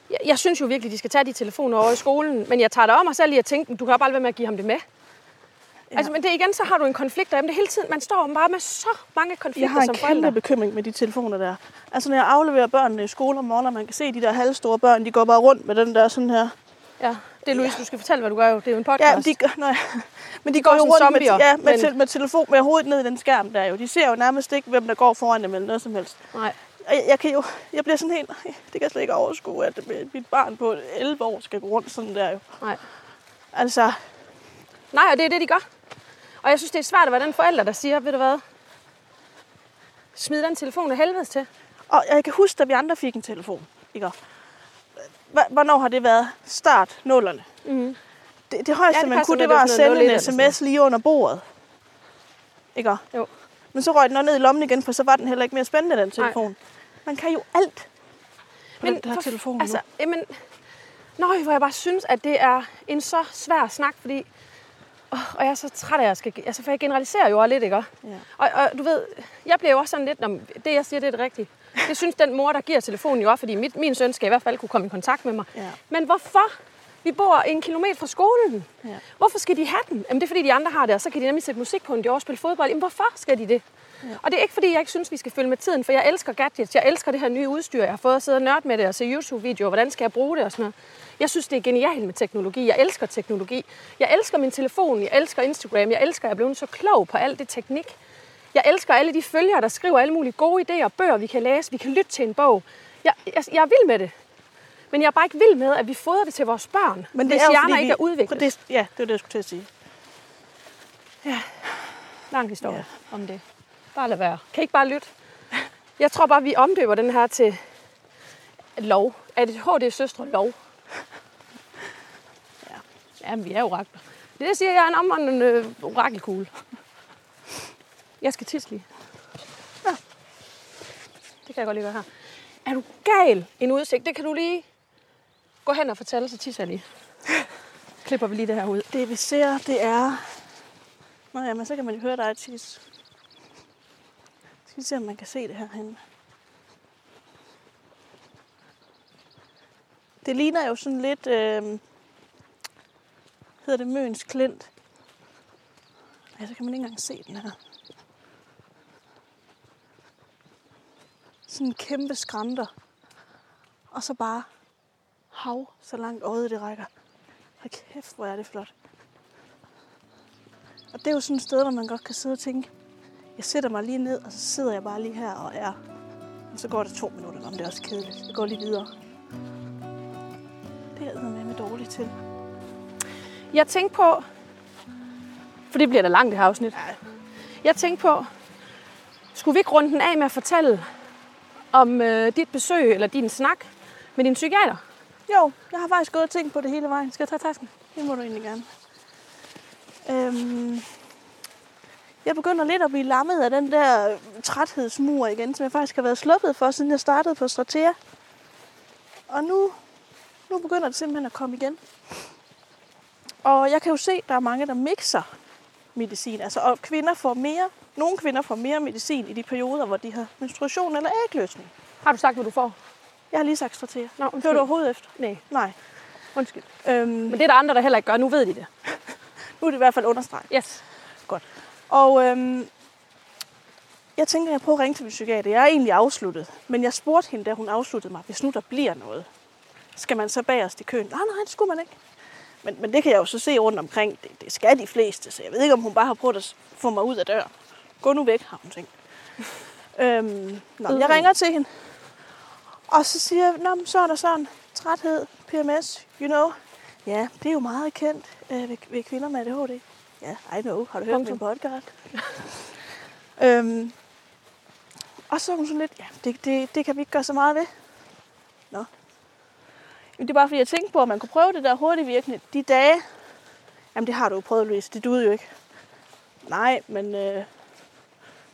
Jeg, jeg synes jo virkelig, de skal tage de telefoner over i skolen. Men jeg tager det om mig selv lige at tænke, du kan bare være med at give ham det med. Ja. Altså, men det igen, så har du en konflikt derhjemme. Det hele tiden, man står bare med så mange konflikter jeg har en som kæmpe forældre. bekymring med de telefoner der. Altså, når jeg afleverer børnene i skole om morgenen, og man kan se de der halvstore børn, de går bare rundt med den der sådan her. Ja, det er Louise, du skal fortælle, hvad du gør jo. Det er jo en podcast. Ja, men de, gør- nå, ja. men de går jo rundt med, zombier, ja, med, men- med telefon med hovedet ned i den skærm der jo. De ser jo nærmest ikke, hvem der går foran dem eller noget som helst. Nej. Og Jeg, jeg, kan jo, jeg bliver sådan helt, det kan jeg slet ikke overskue, at mit barn på 11 år skal gå rundt sådan der jo. Nej. Altså, Nej, og det er det, de gør. Og jeg synes, det er svært at være den forælder, der siger, ved du hvad, smid den telefon af helvedes til. og jeg kan huske, da vi andre fik en telefon. Ikke? Hvornår har det været? Start nullerne. Mm. Det, det højeste, Ja, det man kunne, det var at sende 01 en sms lige under bordet. Ikke? Jo. Men så røg den ned i lommen igen, for så var den heller ikke mere spændende, den telefon. Man kan jo alt på Men den der for- telefon Altså, nu. jamen, nøj, hvor jeg bare synes, at det er en så svær snak, fordi... åh, Og jeg er så træt af, at jeg skal... Altså, for jeg generaliserer jo også lidt, ikke? Ja. Og, og du ved, jeg bliver jo også sådan lidt, når det jeg siger, det er det rigtige. Det synes den mor, der giver telefonen jo også, fordi mit, min søn skal i hvert fald kunne komme i kontakt med mig. Ja. Men hvorfor? Vi bor en kilometer fra skolen. Ja. Hvorfor skal de have den? Jamen, det er fordi, de andre har det, og så kan de nemlig sætte musik på, når de også spiller fodbold. Jamen, hvorfor skal de det? Ja. Og det er ikke fordi, jeg ikke synes, vi skal følge med tiden, for jeg elsker gadgets. Jeg elsker det her nye udstyr. Jeg har fået at sidde og nørde med det og se YouTube-videoer. Hvordan skal jeg bruge det og sådan noget. Jeg synes, det er genialt med teknologi. Jeg elsker teknologi. Jeg elsker min telefon. Jeg elsker Instagram. Jeg elsker, at jeg er blevet så klog på alt det teknik. Jeg elsker alle de følgere, der skriver alle mulige gode idéer, bøger, vi kan læse, vi kan lytte til en bog. Jeg, jeg, jeg er vild med det. Men jeg er bare ikke vild med, at vi fodrer det til vores børn, Men hvis jo, hjerner fordi ikke vi- er udviklet. Det, ja, det var det, jeg skulle til at sige. Lang historie Ja. ja. om det. Bare lad være. Kan I ikke bare lytte? Jeg tror bare, vi omdøber den her til lov. Er det HD søstre lov? Ja. Jamen, vi er orakler. Det er det, jeg siger, jeg er en omvandrende øh, orakelkugle. Jeg skal tisse lige. Ja. Det kan jeg godt lige gøre her. Er du gal? En udsigt, det kan du lige gå hen og fortælle, så tisser lige. Klipper vi lige det her ud. Det vi ser, det er... Nå ja, men så kan man jo høre dig tisse. Skal vi se, om man kan se det herhenne. Det ligner jo sådan lidt... Øh... Hedder det Møns Klint? Ja, så kan man ikke engang se den her. Sådan en kæmpe skrænter. Og så bare hav, så langt øjet det rækker. Hold kæft, hvor er det flot. Og det er jo sådan et sted, hvor man godt kan sidde og tænke, jeg sætter mig lige ned, og så sidder jeg bare lige her og er. Og så går det to minutter, om det er også kedeligt. Jeg går lige videre. Det er jeg med dårligt til. Jeg tænkte på, for det bliver da langt det her afsnit. Jeg tænkte på, skulle vi ikke runde den af med at fortælle om øh, dit besøg eller din snak med din psykiater? Jo, jeg har faktisk gået og tænkt på det hele vejen. Skal jeg tage tasken? Det må du egentlig gerne. Øhm, jeg begynder lidt at blive lammet af den der træthedsmur igen, som jeg faktisk har været sluppet for, siden jeg startede på Stratea. Og nu, nu begynder det simpelthen at komme igen. Og jeg kan jo se, at der er mange, der mixer medicin. Altså, og kvinder får mere, nogle kvinder får mere medicin i de perioder, hvor de har menstruation eller ægløsning. Har du sagt, hvad du får? Jeg har lige sagt Stratea. Nå, Det var du overhovedet efter? Nej, Nej. undskyld. Øhm, Men det er der andre, der heller ikke gør. Nu ved de det. nu er det i hvert fald understreget. Yes. Godt. Og øhm, jeg tænker, jeg prøver at ringe til min psykiater. Jeg er egentlig afsluttet, men jeg spurgte hende, da hun afsluttede mig, hvis nu der bliver noget, skal man så bag os i køen? Nej, nej, det skulle man ikke. Men, men det kan jeg jo så se rundt omkring. Det, det skal de fleste, så jeg ved ikke, om hun bare har prøvet at få mig ud af døren. Gå nu væk, har hun tænkt. øhm, nå, jeg ringer til hende, og så siger jeg, Nå, men så er der sådan, træthed, PMS, you know. Ja, det er jo meget kendt øh, ved, ved kvinder med ADHD. Ja, I know. Har du hørt min Punktum. podcast? øhm, og så er hun sådan lidt, ja, det, det, det kan vi ikke gøre så meget ved. Jamen, det er bare fordi, jeg tænkte på, at man kunne prøve det der hurtigt virkende. De dage, jamen det har du jo prøvet, Louise, det duede jo ikke. Nej, men øh,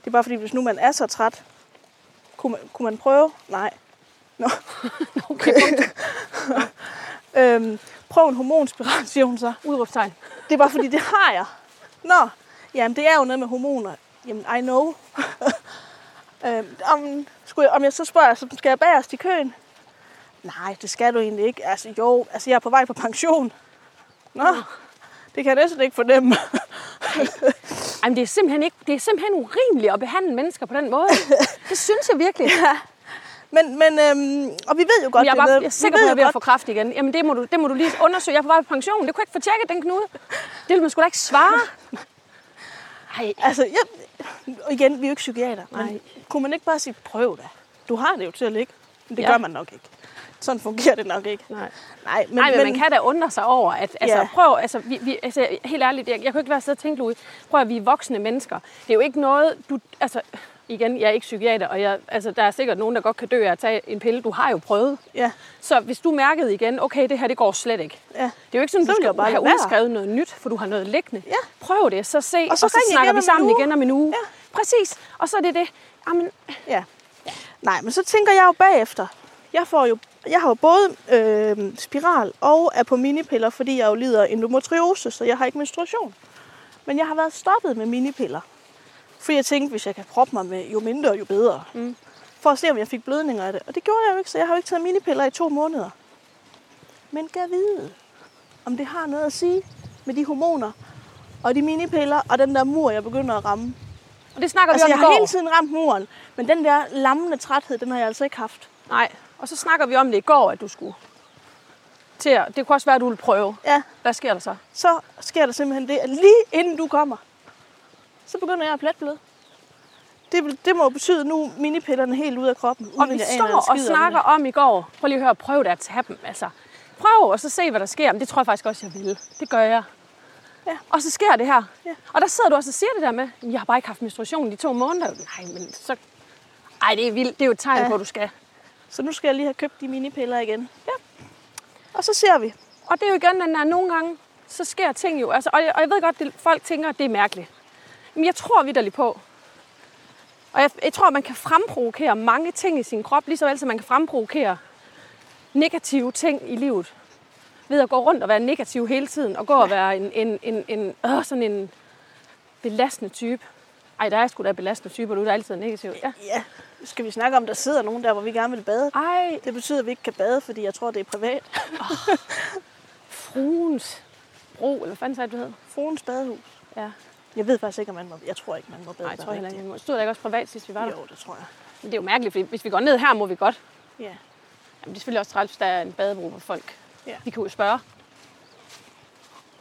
det er bare fordi, hvis nu man er så træt, kunne man, kunne man prøve? Nej. Nå. Okay, øhm, prøv en hormonspiral, siger hun så. Udråbstegn. Det er bare fordi, det har jeg. Nå, jamen det er jo noget med hormoner. Jamen, I know. øhm, om, skulle jeg, om jeg så spørger, så skal jeg bagerst i køen? Nej, det skal du egentlig ikke. Altså jo, altså jeg er på vej på pension. Nå, det kan jeg næsten ikke fornemme. Ej, men det er, simpelthen ikke, det er simpelthen urimeligt at behandle mennesker på den måde. Det synes jeg virkelig. men, men øhm, og vi ved jo godt, jeg er, det bare, jeg er sikker på, at jeg er ved at få kraft igen. Jamen, det må, du, det må du lige undersøge. Jeg er på vej på pension. Det kunne jeg ikke få tjekket, den knude. Det vil man sgu da ikke svare. Ej, Altså, jeg, igen, vi er jo ikke psykiater. Nej. Men kunne man ikke bare sige, prøv da. Du har det jo til at ligge. Men det Ja. gør man nok ikke. Sådan fungerer det nok ikke. nej. Nej, men, Nej, men, man kan da undre sig over, at altså, Ja. prøv, altså, vi, vi, altså, helt ærligt, jeg, jeg kan ikke være sidde og tænke, Louis, prøv at vi er voksne mennesker. Det er jo ikke noget, du, altså, igen, jeg er ikke psykiater, og jeg, altså, der er sikkert nogen, der godt kan dø af at tage en pille. Du har jo prøvet. Ja, Så hvis du mærkede igen, okay, det her, det går slet ikke. ja. Det er jo ikke sådan, Så du skal bare have være. udskrevet noget nyt, for du har noget liggende. Ja. Prøv det, så se, og så og så snakker vi sammen igen om en uge. Ja. Præcis, og så er det det. Jamen, Ja. Nej, men så tænker jeg jo bagefter. Jeg, får jo, jeg har jo både øh, spiral og er på minipiller, fordi jeg jo lider af endometriose, så jeg har ikke menstruation. Men jeg har været stoppet med minipiller. Fordi jeg tænkte, hvis jeg kan proppe mig med jo mindre, jo bedre. Mm. For at se, om jeg fik blødninger af det. Og det gjorde jeg jo ikke, så jeg har jo ikke taget minipiller i to måneder. Men kan vide, om det har noget at sige med de hormoner og de minipiller og den der mur, jeg begynder at ramme. og det snakker Altså, vi jeg om i har går. hele tiden ramt muren, men den der lammende træthed, den har jeg altså ikke haft. Nej, og så snakker vi om det i går, at du skulle til at, det kunne også være, at du ville prøve. Ja, Hvad sker der så? så sker der simpelthen det, at lige inden du kommer, så begynder jeg at pletbløde. Det, det må betyde nu minipillerne helt ud af kroppen. Og vi står og om snakker det. om i går, prøv lige at høre, prøv da at tage dem. Altså, prøv og så se, hvad der sker. Men det tror jeg faktisk også, jeg vil. Det gør jeg. Ja. Og så sker det her. Ja. Og der sidder du også og siger det der med, jeg har bare ikke haft menstruation i to måneder. Nej, men så... Ej, det er vildt. Det er jo et tegn Ja. på, at du skal. Så nu skal jeg lige have købt de minipiller igen. Ja. Og så ser vi. Og det er jo igen, den der nogle gange, så sker ting jo. Altså, og, jeg, og jeg ved godt, at folk tænker, at det er mærkeligt. Men jeg tror vidderligt på, og jeg, jeg tror, man kan fremprovokere mange ting i sin krop, lige så vel som man kan fremprovokere negative ting i livet. Ved at gå rundt og være negativ hele tiden, og gå og være en, en, en, en øh, sådan en belastende type. Ej, der er sgu da belastende typer, du er altid negativ. Ja. Ja, skal vi snakke om, der sidder nogen der, hvor vi gerne vil bade? Ej, Det betyder, at vi ikke kan bade, fordi jeg tror, det er privat. fruens bro, eller hvad fanden sagde du, hed? Fruens badehus. Ja. Jeg ved faktisk ikke, om man må... Jeg tror ikke, man må bade Nej, jeg tror heller ikke. man må. Stod der ikke også privat, sidst vi var der? Jo, det tror jeg. Men det er jo mærkeligt, fordi hvis vi går ned her, må vi godt. Ja. Jamen, det er selvfølgelig også træls, hvis der er en badebro for folk. Ja. Vi kan jo spørge.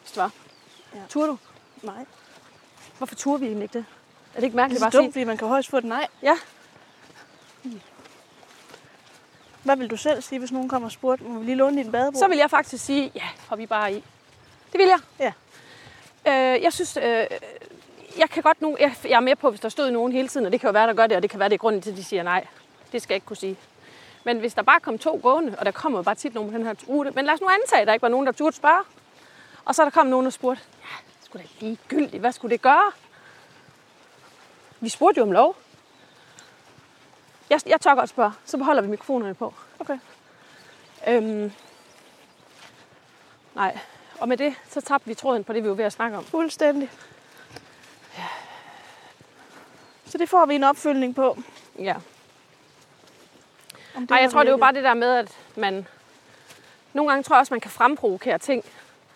Hvis det var. Ja. Tur du? Nej. Hvorfor turer vi egentlig ikke det? Er det ikke mærkeligt bare så at dumt, sige? fordi man kan højst få et nej. Ja. Hvad vil du selv sige, hvis nogen kommer og spurgte, må vi lige låne din badebro? Så vil jeg faktisk sige, ja, hop vi bare i. Det vil jeg. Ja. Øh, jeg synes, øh, jeg kan godt nu, jeg, jeg er med på, hvis der stod nogen hele tiden, og det kan jo være, der gør det, og det kan være, det er grunden til, at de siger nej. Det skal jeg ikke kunne sige. Men hvis der bare kom to gående, og der kommer bare tit nogen på den her rute, men lad os nu antage, at der ikke var nogen, der turde spørge. Og så er der kom nogen, der spurgte, ja, det skulle da ligegyldigt, hvad skulle det gøre? Vi spurgte jo om lov. Jeg, jeg tør godt spørge, så beholder vi mikrofonerne på. Okay. Øhm, nej, og med det, så tabte vi tråden på det, vi var ved at snakke om. Fuldstændig. Så det får vi en opfølgning på. Ja. Nej, jeg tror, det er jo bare det der med, at man... Nogle gange tror jeg også, man kan fremprovokere ting.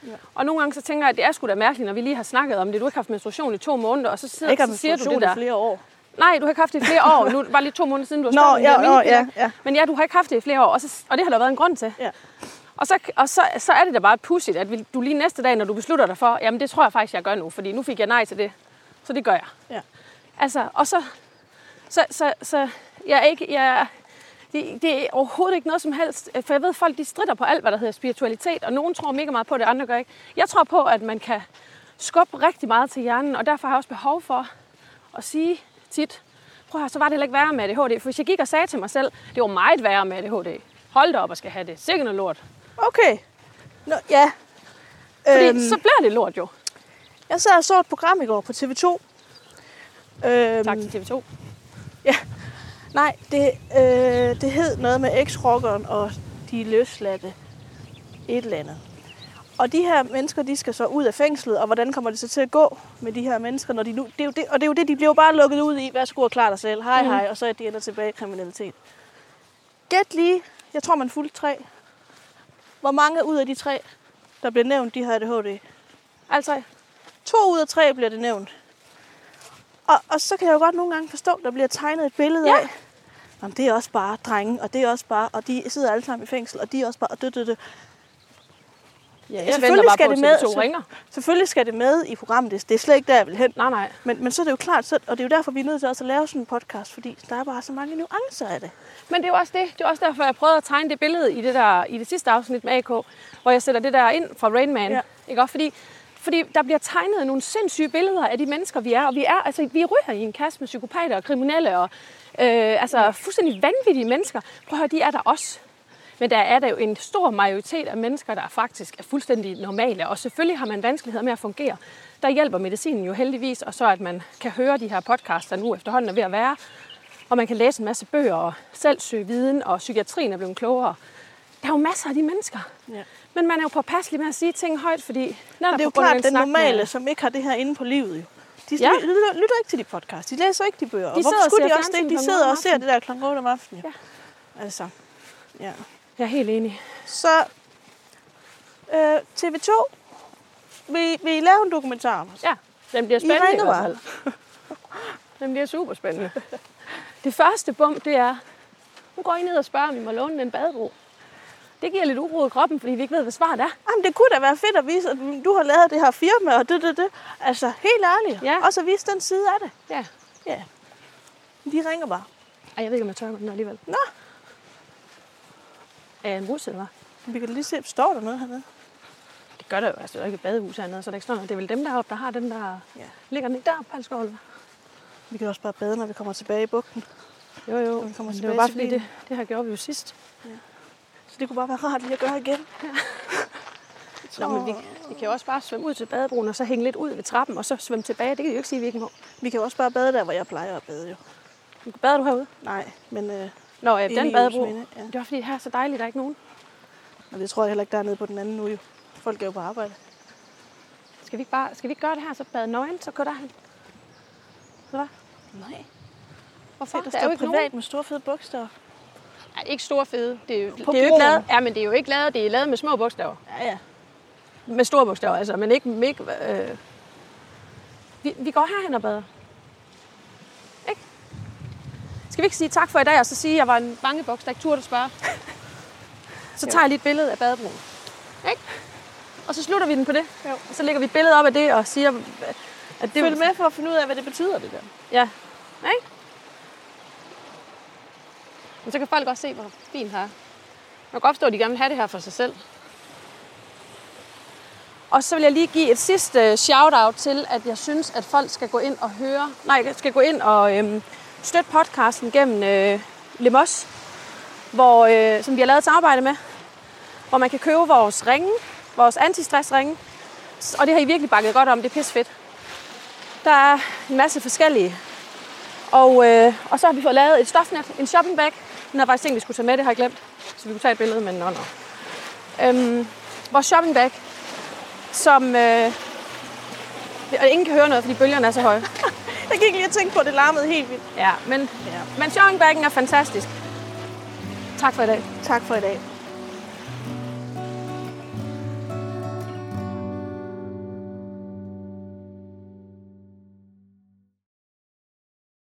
Ja. Og nogle gange så tænker jeg, at det er sgu da mærkeligt, når vi lige har snakket om det. Du har ikke haft menstruation i to måneder, og så, sidder, ikke så siger du det der. flere år. Nej, du har ikke haft det i flere år. Nu er det bare lige to måneder siden, du har stoppet ja, ja, ja. Men ja, du har ikke haft det i flere år, og, så, og det har der været en grund til. Ja. Og, så, og så, så er det da bare pudsigt, at du lige næste dag, når du beslutter dig for, jamen det tror jeg faktisk, jeg gør nu, fordi nu fik jeg nej til det. Så det gør jeg. Ja. Altså, og så, så, så, så jeg er ikke, jeg, det, det er overhovedet ikke noget som helst, for jeg ved, folk de strider på alt, hvad der hedder spiritualitet, og nogen tror mega meget på det, andre gør ikke. Jeg tror på, at man kan skubbe rigtig meget til hjernen, og derfor har jeg også behov for at sige tit, prøv at så var det heller ikke værre med ADHD, for hvis jeg gik og sagde til mig selv, det var meget værre med ADHD, hold da op og skal have det, sikkert noget lort. Okay. Nå, ja. Fordi øhm. så bliver det lort jo. Jeg sad og så et program i går på TV2. Øhm, Tak til TV2. Nej, det, øh, det hed noget med eks-rockeren og de løsladte et eller andet. Og de her mennesker, de skal så ud af fængslet, og hvordan kommer det så til at gå med de her mennesker, når de nu... Det er jo det, og det er jo det, de bliver jo bare lukket ud i. Værsgo og klar dig selv. Hej, hej. Og så er de ender tilbage i kriminalitet. Gæt lige. Jeg tror, man fulgte tre. Hvor mange ud af de tre, der bliver nævnt, de har ADHD? Altså, To ud af tre bliver det nævnt. Og, og så kan jeg jo godt nogle gange forstå, at der bliver tegnet et billede Ja. af, Jamen, det er også bare drenge, og det er også bare, og de sidder alle sammen i fængsel, og de er også bare, og død, død, død. ja, jeg selvfølgelig bare skal på, det med, TV2 så- ringer. Selvfølgelig skal det med i programmet, det, det er slet ikke der, jeg vil hen. Nej, nej. Men, men så er det jo klart, så, og det er jo derfor, vi er nødt til også at lave sådan en podcast, fordi der er bare så mange nuancer af det. Men det er jo også det. Det er også derfor, jeg prøvede at tegne det billede i det, der, i det sidste afsnit med AK, hvor jeg sætter det der ind fra Rain Man. Ja. Ikke også? Fordi, fordi der bliver tegnet nogle sindssyge billeder af de mennesker, vi er. Og vi er, altså, vi ryger i en kasse med psykopater og kriminelle og øh, altså, fuldstændig vanvittige mennesker. Prøv at høre, de er der også. Men der er der jo en stor majoritet af mennesker, der faktisk er fuldstændig normale. Og selvfølgelig har man vanskeligheder med at fungere. Der hjælper medicinen jo heldigvis, og så at man kan høre de her podcasts, der nu efterhånden er ved at være. Og man kan læse en masse bøger og selv søge viden, og psykiatrien er blevet klogere. Der er jo masser af de mennesker. Ja. Men man er jo påpasselig med at sige ting højt, fordi netop Det er jo klart, den normale, Med, som ikke har det her inde på livet jo. De Ja. lytter, lytter ikke til de podcast. De læser ikke de bøger. Og De hvorfor skulle de også det? De sidder og ser det der klokken 8 om aftenen. Jo. Ja. Altså, ja. jeg er helt enig. Så øh, TV2, vil, vil I lave en dokumentar om os? Ja, den bliver spændende i hvert fald. Den bliver super spændende. Det første bum, det er, nu går I ned og spørger, om I må låne den badebro. Det giver lidt uro i kroppen, fordi vi ikke ved, hvad svaret er. Jamen, det kunne da være fedt at vise, at du har lavet det her firma, og det, det, det. Altså, helt ærligt. Ja. Og så vise den side af det. Ja. Ja. De ringer bare. Ej, jeg ved ikke, om jeg tør den alligevel. Nå, Er en rus, eller hvad? vi kan lige se, står der noget hernede? Det gør der jo. Altså, der er ikke et badehus hernede, så der er ikke sådan noget. Det er vel dem deroppe, der har den der... Ja. Ligger den Palskov, eller hvad? Vi kan også bare bade, når vi kommer tilbage i bugten. Jo, jo. vi kommer Men det tilbage var bare fordi, det, det her gjorde vi jo sidst. Så det kunne bare være rart lige at gøre igen. Nå, men vi, vi kan jo også bare svømme ud til badebroen, og så hænge lidt ud ved trappen, og så svømme tilbage. Det kan vi jo ikke sige, vi ikke må. Vi kan jo også bare bade der, hvor jeg plejer at bade jo. Bader du herude? Nej, men øh, Nå, ja, Inde den badebro. Ja. Det var fordi, her er så dejligt, der er ikke nogen. og det tror jeg heller ikke, der er nede på den anden nu jo. Folk er jo på arbejde. Skal vi ikke, bare, skal vi ikke gøre det her, så bade nøgen, så går derhen? Hvad? Nej. Hvorfor? Der, der står privat med store fede bogstaver. Nej, ikke store fede. Det er, jo, det På er jo ikke lavet, ja, men det er jo ikke lavet, det er lavet med små bogstaver. Ja, ja. Med store bogstaver, altså, men ikke... ikke øh. vi, vi går herhen og bader. Ikke? Skal vi ikke sige tak for i dag, og så sige, at jeg var en bangebuks, der ikke turde at spørge? Så tager jeg lige et billede af badebroen. Ikke? Og så slutter vi den på det. Jo. Og så lægger vi et billede op af det og siger, at det Følg med for at finde ud af, hvad det betyder, det der. Ja. Ikke? Men så kan folk også se, hvor fint her er. Man kan godt forstå, at de gerne vil have det her for sig selv. Og så vil jeg lige give et sidste øh, shout-out til, at jeg synes, at folk skal gå ind og høre, nej, skal gå ind og øhm, støtte podcasten gennem øh, Lemos, hvor, øh, som vi har lavet et samarbejde med, hvor man kan købe vores ringe, vores antistressringe, og det har I virkelig bakket godt om, det er pis fedt. Der er en masse forskellige. Og, øh, og så har vi fået lavet et stofnet, en shopping den har faktisk tænkt, vi skulle tage med, det har jeg glemt. Så vi kunne tage et billede, men nå, nå. Øhm, vores shopping bag, som... Øh, og ingen kan høre noget, fordi bølgerne er så høje. Jeg gik lige og tænke på, at det larmede helt vildt. Ja, men, ja. men shoppingbagen er fantastisk. Tak for i dag. Tak for i dag.